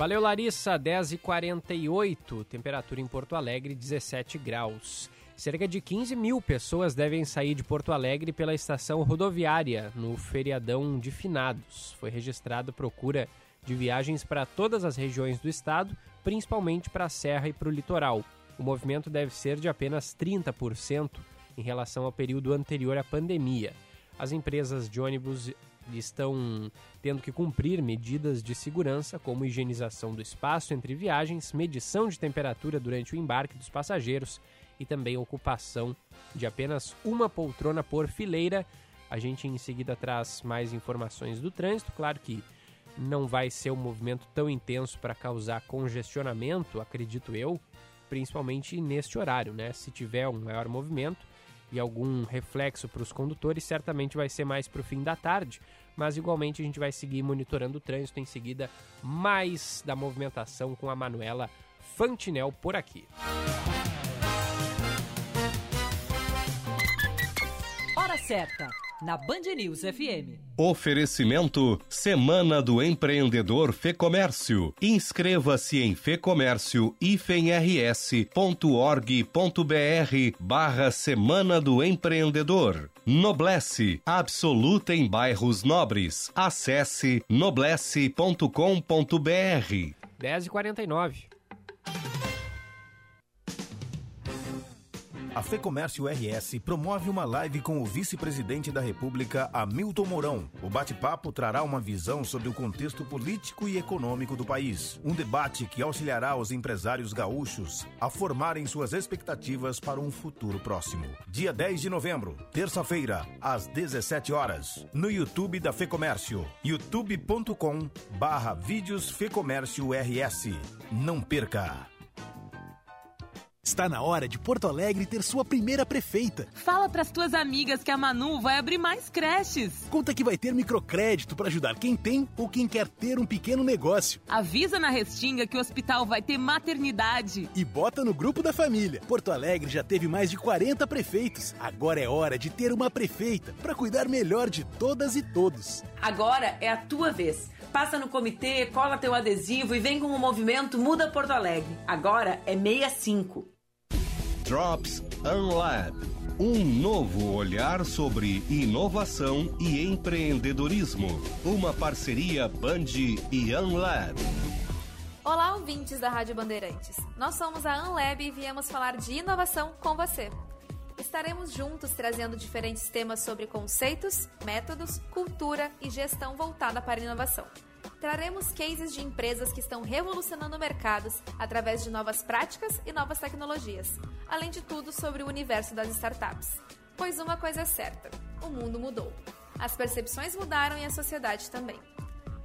Valeu, Larissa. 10h48, temperatura em Porto Alegre, 17 graus. Cerca de 15 mil pessoas devem sair de Porto Alegre pela estação rodoviária no feriadão de finados. Foi registrado procura de viagens para todas as regiões do estado, principalmente para a Serra e para o litoral. O movimento deve ser de apenas 30% em relação ao período anterior à pandemia. As empresas de ônibus estão tendo que cumprir medidas de segurança, como higienização do espaço entre viagens, medição de temperatura durante o embarque dos passageiros e também ocupação de apenas uma poltrona por fileira. A gente em seguida traz mais informações do trânsito. Claro que não vai ser um movimento tão intenso para causar congestionamento, acredito eu, principalmente neste horário, né? Se tiver um maior movimento e algum reflexo para os condutores, certamente vai ser mais para o fim da tarde, mas igualmente a gente vai seguir monitorando o trânsito em seguida, mais da movimentação com a Manuela Fantinel por aqui. Hora certa, na Band News FM. Oferecimento Semana do Empreendedor Fecomércio. Inscreva-se em fecomércio-ifenrs.org.br barra Semana do Empreendedor. Noblesse, absoluta em bairros nobres. Acesse noblesse.com.br. 10h49. A FEComércio RS promove uma live com o vice-presidente da República, Hamilton Mourão. O bate-papo trará uma visão sobre o contexto político e econômico do país. Um debate que auxiliará os empresários gaúchos a formarem suas expectativas para um futuro próximo. Dia 10 de novembro, terça-feira, às 17 horas, no YouTube da FEComércio, youtube.com barra vídeos FEComércio RS. Não perca! Está na hora de Porto Alegre ter sua primeira prefeita. Fala pras tuas amigas que a Manu vai abrir mais creches. Conta que vai ter microcrédito para ajudar quem tem ou quem quer ter um pequeno negócio. Avisa na Restinga que o hospital vai ter maternidade. E bota no grupo da família. Porto Alegre já teve mais de 40 prefeitos. Agora é hora de ter uma prefeita para cuidar melhor de todas e todos. Agora é a tua vez. Passa no comitê, cola teu adesivo e vem com o movimento Muda Porto Alegre. Agora é 65. Drops Unlab. Um novo olhar sobre inovação e empreendedorismo. Uma parceria Band e Unlab. Olá, ouvintes da Rádio Bandeirantes. Nós somos a Unlab e viemos falar de inovação com você. Estaremos juntos trazendo diferentes temas sobre conceitos, métodos, cultura e gestão voltada para a inovação. Traremos cases de empresas que estão revolucionando mercados através de novas práticas e novas tecnologias, além de tudo sobre o universo das startups. Pois uma coisa é certa: o mundo mudou. As percepções mudaram e a sociedade também.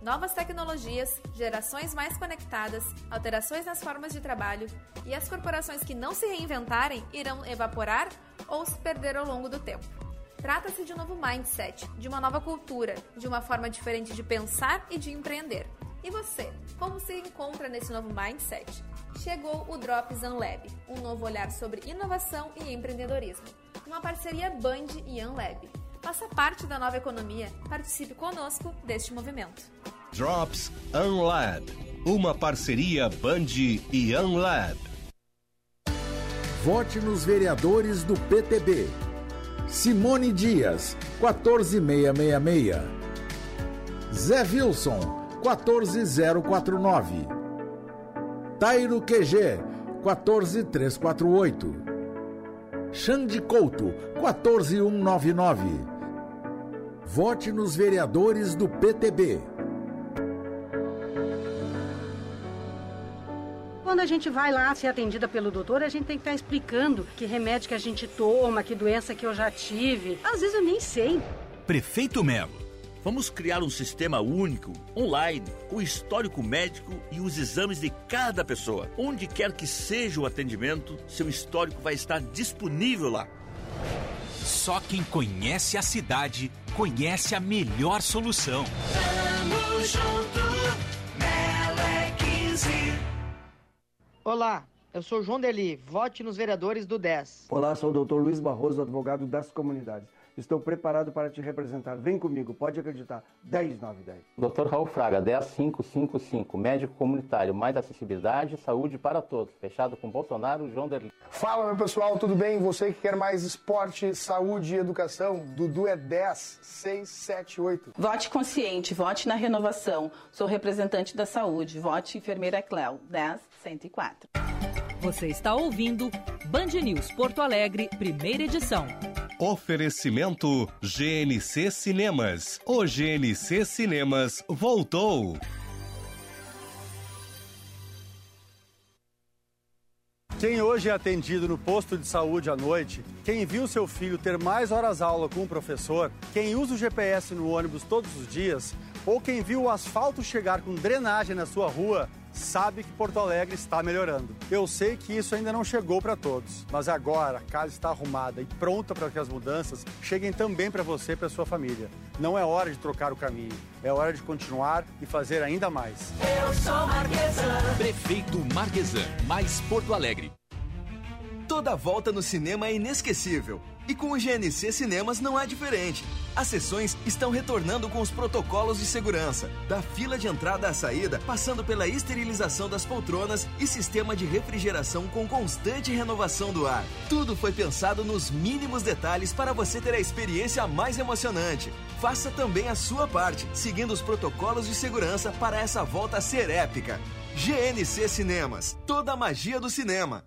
Novas tecnologias, gerações mais conectadas, alterações nas formas de trabalho e as corporações que não se reinventarem irão evaporar ou se perder ao longo do tempo. Trata-se de um novo mindset, de uma nova cultura, de uma forma diferente de pensar e de empreender. E você, como se encontra nesse novo mindset? Chegou o Drops Unlab, um novo olhar sobre inovação e empreendedorismo. Uma parceria Band e Unlab. Faça parte da nova economia, participe conosco deste movimento. Drops Unlab. Uma parceria Band e Unlab. Vote nos vereadores do PTB. Simone Dias, 14666. Zé Wilson, 14049. Tairo QG, 14348. Xande Couto, 14199. Vote nos vereadores do PTB. A gente vai lá ser atendida pelo doutor, a gente tem que estar explicando que remédio que a gente toma, que doença que eu já tive. Às vezes eu nem sei. Prefeito Melo. Vamos criar um sistema único, online, com histórico médico e os exames de cada pessoa. Onde quer que seja o atendimento, seu histórico vai estar disponível lá. Só quem conhece a cidade conhece a melhor solução. Tamo junto, Melo é 15. Olá, eu sou João Deli, vote nos vereadores do 10. Olá, sou o Dr. Luiz Barroso, advogado das comunidades. Estou preparado para te representar. Vem comigo, pode acreditar. 10, 9, 10. Dr. Raul Fraga, 10555, médico comunitário, mais acessibilidade, saúde para todos. Fechado com Bolsonaro, João Derli. Fala, meu pessoal, tudo bem? Você que quer mais esporte, saúde e educação, Dudu é 10, 6, 7, 8. Vote consciente, vote na renovação. Sou representante da saúde, vote enfermeira Cléo, 10, 104. Você está ouvindo Band News Porto Alegre, primeira edição. Oferecimento GNC Cinemas. O GNC Cinemas voltou. Quem hoje é atendido no posto de saúde à noite, quem viu seu filho ter mais horas aula com o professor, quem usa o GPS no ônibus todos os dias, ou quem viu o asfalto chegar com drenagem na sua rua, sabe que Porto Alegre está melhorando. Eu sei que isso ainda não chegou para todos, mas agora a casa está arrumada e pronta para que as mudanças cheguem também para você e para sua família. Não é hora de trocar o caminho, é hora de continuar e fazer ainda mais. Eu sou Marquesan. Prefeito Marquesan, mais Porto Alegre. Toda volta no cinema é inesquecível. E com o GNC Cinemas não é diferente. As sessões estão retornando com os protocolos de segurança, da fila de entrada à saída, passando pela esterilização das poltronas e sistema de refrigeração com constante renovação do ar. Tudo foi pensado nos mínimos detalhes para você ter a experiência mais emocionante. Faça também a sua parte, seguindo os protocolos de segurança para essa volta ser épica. GNC Cinemas, toda a magia do cinema.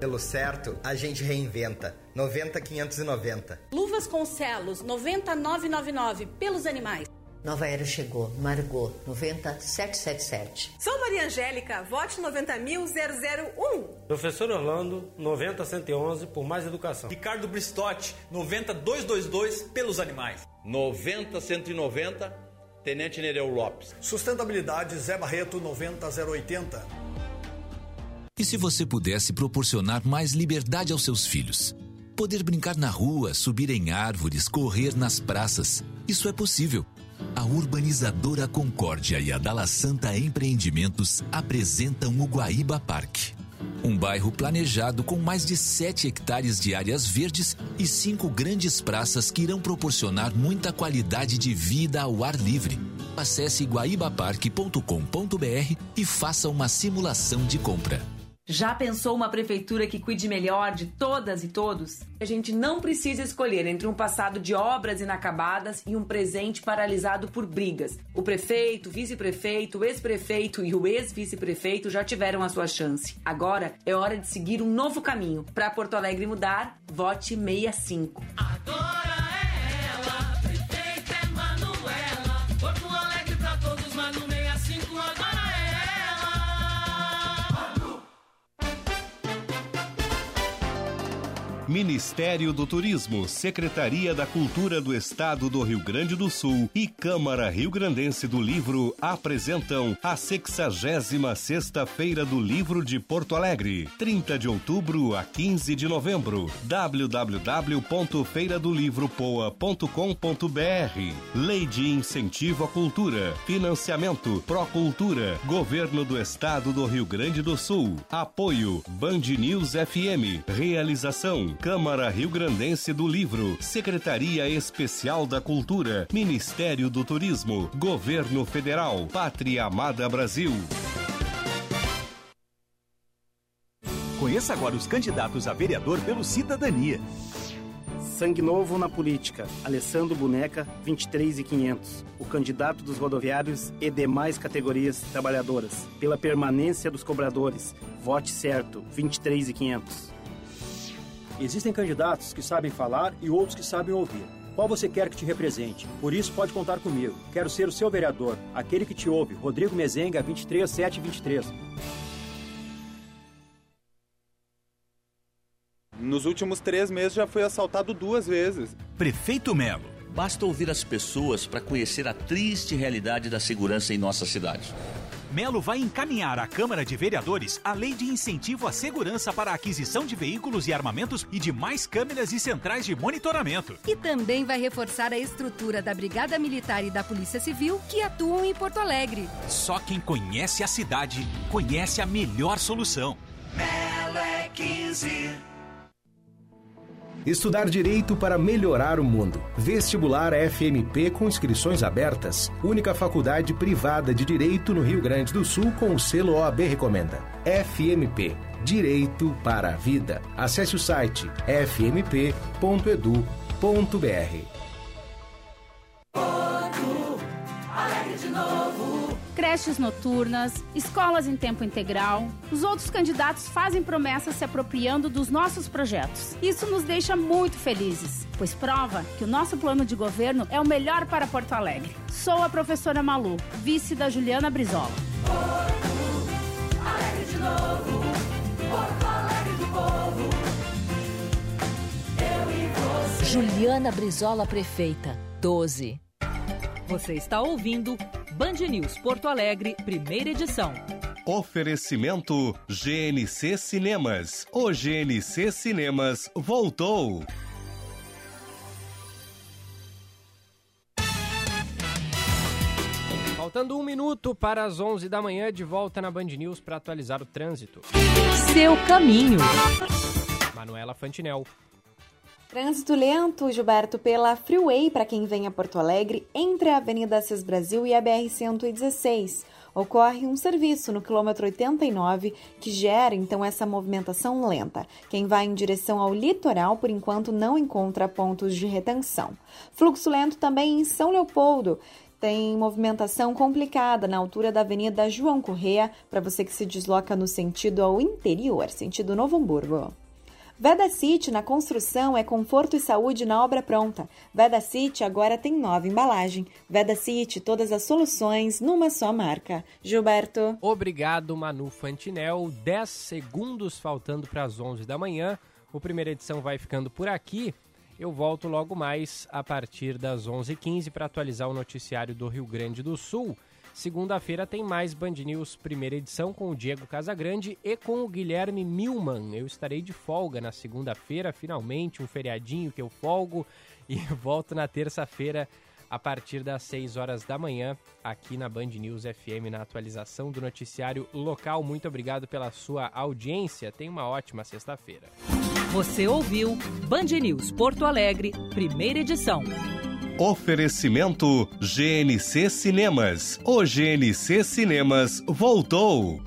Pelo certo, a gente reinventa. 90590. Luvas com celos 9999 pelos animais. Nova Era chegou, Margot 90777. Sou Maria Angélica, vote 90001. Professor Orlando 90111 por mais educação. Ricardo Bristotti 90222 pelos animais. 90190 Tenente Nereu Lopes. Sustentabilidade Zé Barreto 90080. E se você pudesse proporcionar mais liberdade aos seus filhos? Poder brincar na rua, subir em árvores, correr nas praças. Isso é possível. A urbanizadora Concórdia e a Dala Santa Empreendimentos apresentam o Guaíba Parque. Um bairro planejado com mais de 7 hectares de áreas verdes e cinco grandes praças que irão proporcionar muita qualidade de vida ao ar livre. Acesse guaibaparque.com.br e faça uma simulação de compra. Já pensou uma prefeitura que cuide melhor de todas e todos? A gente não precisa escolher entre um passado de obras inacabadas e um presente paralisado por brigas. O prefeito, vice-prefeito, ex-prefeito e o ex-vice-prefeito já tiveram a sua chance. Agora é hora de seguir um novo caminho. Para Porto Alegre mudar, vote 65. Agora Ministério do Turismo, Secretaria da Cultura do Estado do Rio Grande do Sul e Câmara Rio Grandense do Livro apresentam a 66ª Feira do Livro de Porto Alegre, 30 de outubro a 15 de novembro. www.feiradolivropoa.com.br Lei de Incentivo à Cultura, Financiamento, Procultura, Governo do Estado do Rio Grande do Sul. Apoio Band News FM. Realização Câmara Rio Grandense do Livro, Secretaria Especial da Cultura, Ministério do Turismo, Governo Federal, Pátria Amada Brasil. Conheça agora os candidatos a vereador pelo Cidadania. Sangue Novo na Política, Alessandro Boneca, 23 e 500. O candidato dos rodoviários e demais categorias trabalhadoras. Pela permanência dos cobradores, vote certo, 23 e 500. Existem candidatos que sabem falar e outros que sabem ouvir. Qual você quer que te represente? Por isso pode contar comigo. Quero ser o seu vereador, aquele que te ouve. Rodrigo Mezenga, 23723. Nos últimos três meses já fui assaltado duas vezes. Prefeito Melo. Basta ouvir as pessoas para conhecer a triste realidade da segurança em nossa cidade. Melo vai encaminhar à Câmara de Vereadores a lei de incentivo à segurança para a aquisição de veículos e armamentos e de mais câmeras e centrais de monitoramento. E também vai reforçar a estrutura da Brigada Militar e da Polícia Civil que atuam em Porto Alegre. Só quem conhece a cidade conhece a melhor solução. Melo é 15. Estudar Direito para melhorar o mundo. Vestibular FMP com inscrições abertas. Única faculdade privada de Direito no Rio Grande do Sul com o selo OAB Recomenda. FMP. Direito para a Vida. Acesse o site fmp.edu.br. creches noturnas, escolas em tempo integral. Os outros candidatos fazem promessas se apropriando dos nossos projetos. Isso nos deixa muito felizes, pois prova que o nosso plano de governo é o melhor para Porto Alegre. Sou a professora Malu, vice da Juliana Brizola. Alegre de novo, Porto Alegre do povo. Eu e você. Juliana Brizola Prefeita, 12. Você está ouvindo Band News Porto Alegre, primeira edição. Oferecimento GNC Cinemas. O GNC Cinemas voltou. Faltando um minuto para as 11 da manhã, de volta na Band News para atualizar o trânsito. Seu caminho. Manuela Fantinel. Trânsito lento, Gilberto, pela Freeway para quem vem a Porto Alegre, entre a Avenida Assis Brasil e a BR-116. Ocorre um serviço no quilômetro 89 que gera então essa movimentação lenta. Quem vai em direção ao litoral, por enquanto, não encontra pontos de retenção. Fluxo lento também em São Leopoldo. Tem movimentação complicada na altura da Avenida João Correa, para você que se desloca no sentido ao interior, sentido Novo Hamburgo. Veda City na construção é conforto e saúde na obra pronta. Veda City agora tem nova embalagem. Veda City, todas as soluções numa só marca. Gilberto. Obrigado, Manu Fantinel. 10 segundos faltando para as 11 da manhã. O primeira edição vai ficando por aqui. Eu volto logo mais a partir das 11h15 para atualizar o noticiário do Rio Grande do Sul. Segunda-feira tem mais Band News primeira edição com o Diego Casagrande e com o Guilherme Milman. Eu estarei de folga na segunda-feira, finalmente, um feriadinho que eu folgo e volto na terça-feira a partir das 6 horas da manhã aqui na Band News FM na atualização do noticiário local. Muito obrigado pela sua audiência. Tenha uma ótima sexta-feira. Você ouviu Band News Porto Alegre, primeira edição. Oferecimento GNC Cinemas. O GNC Cinemas voltou.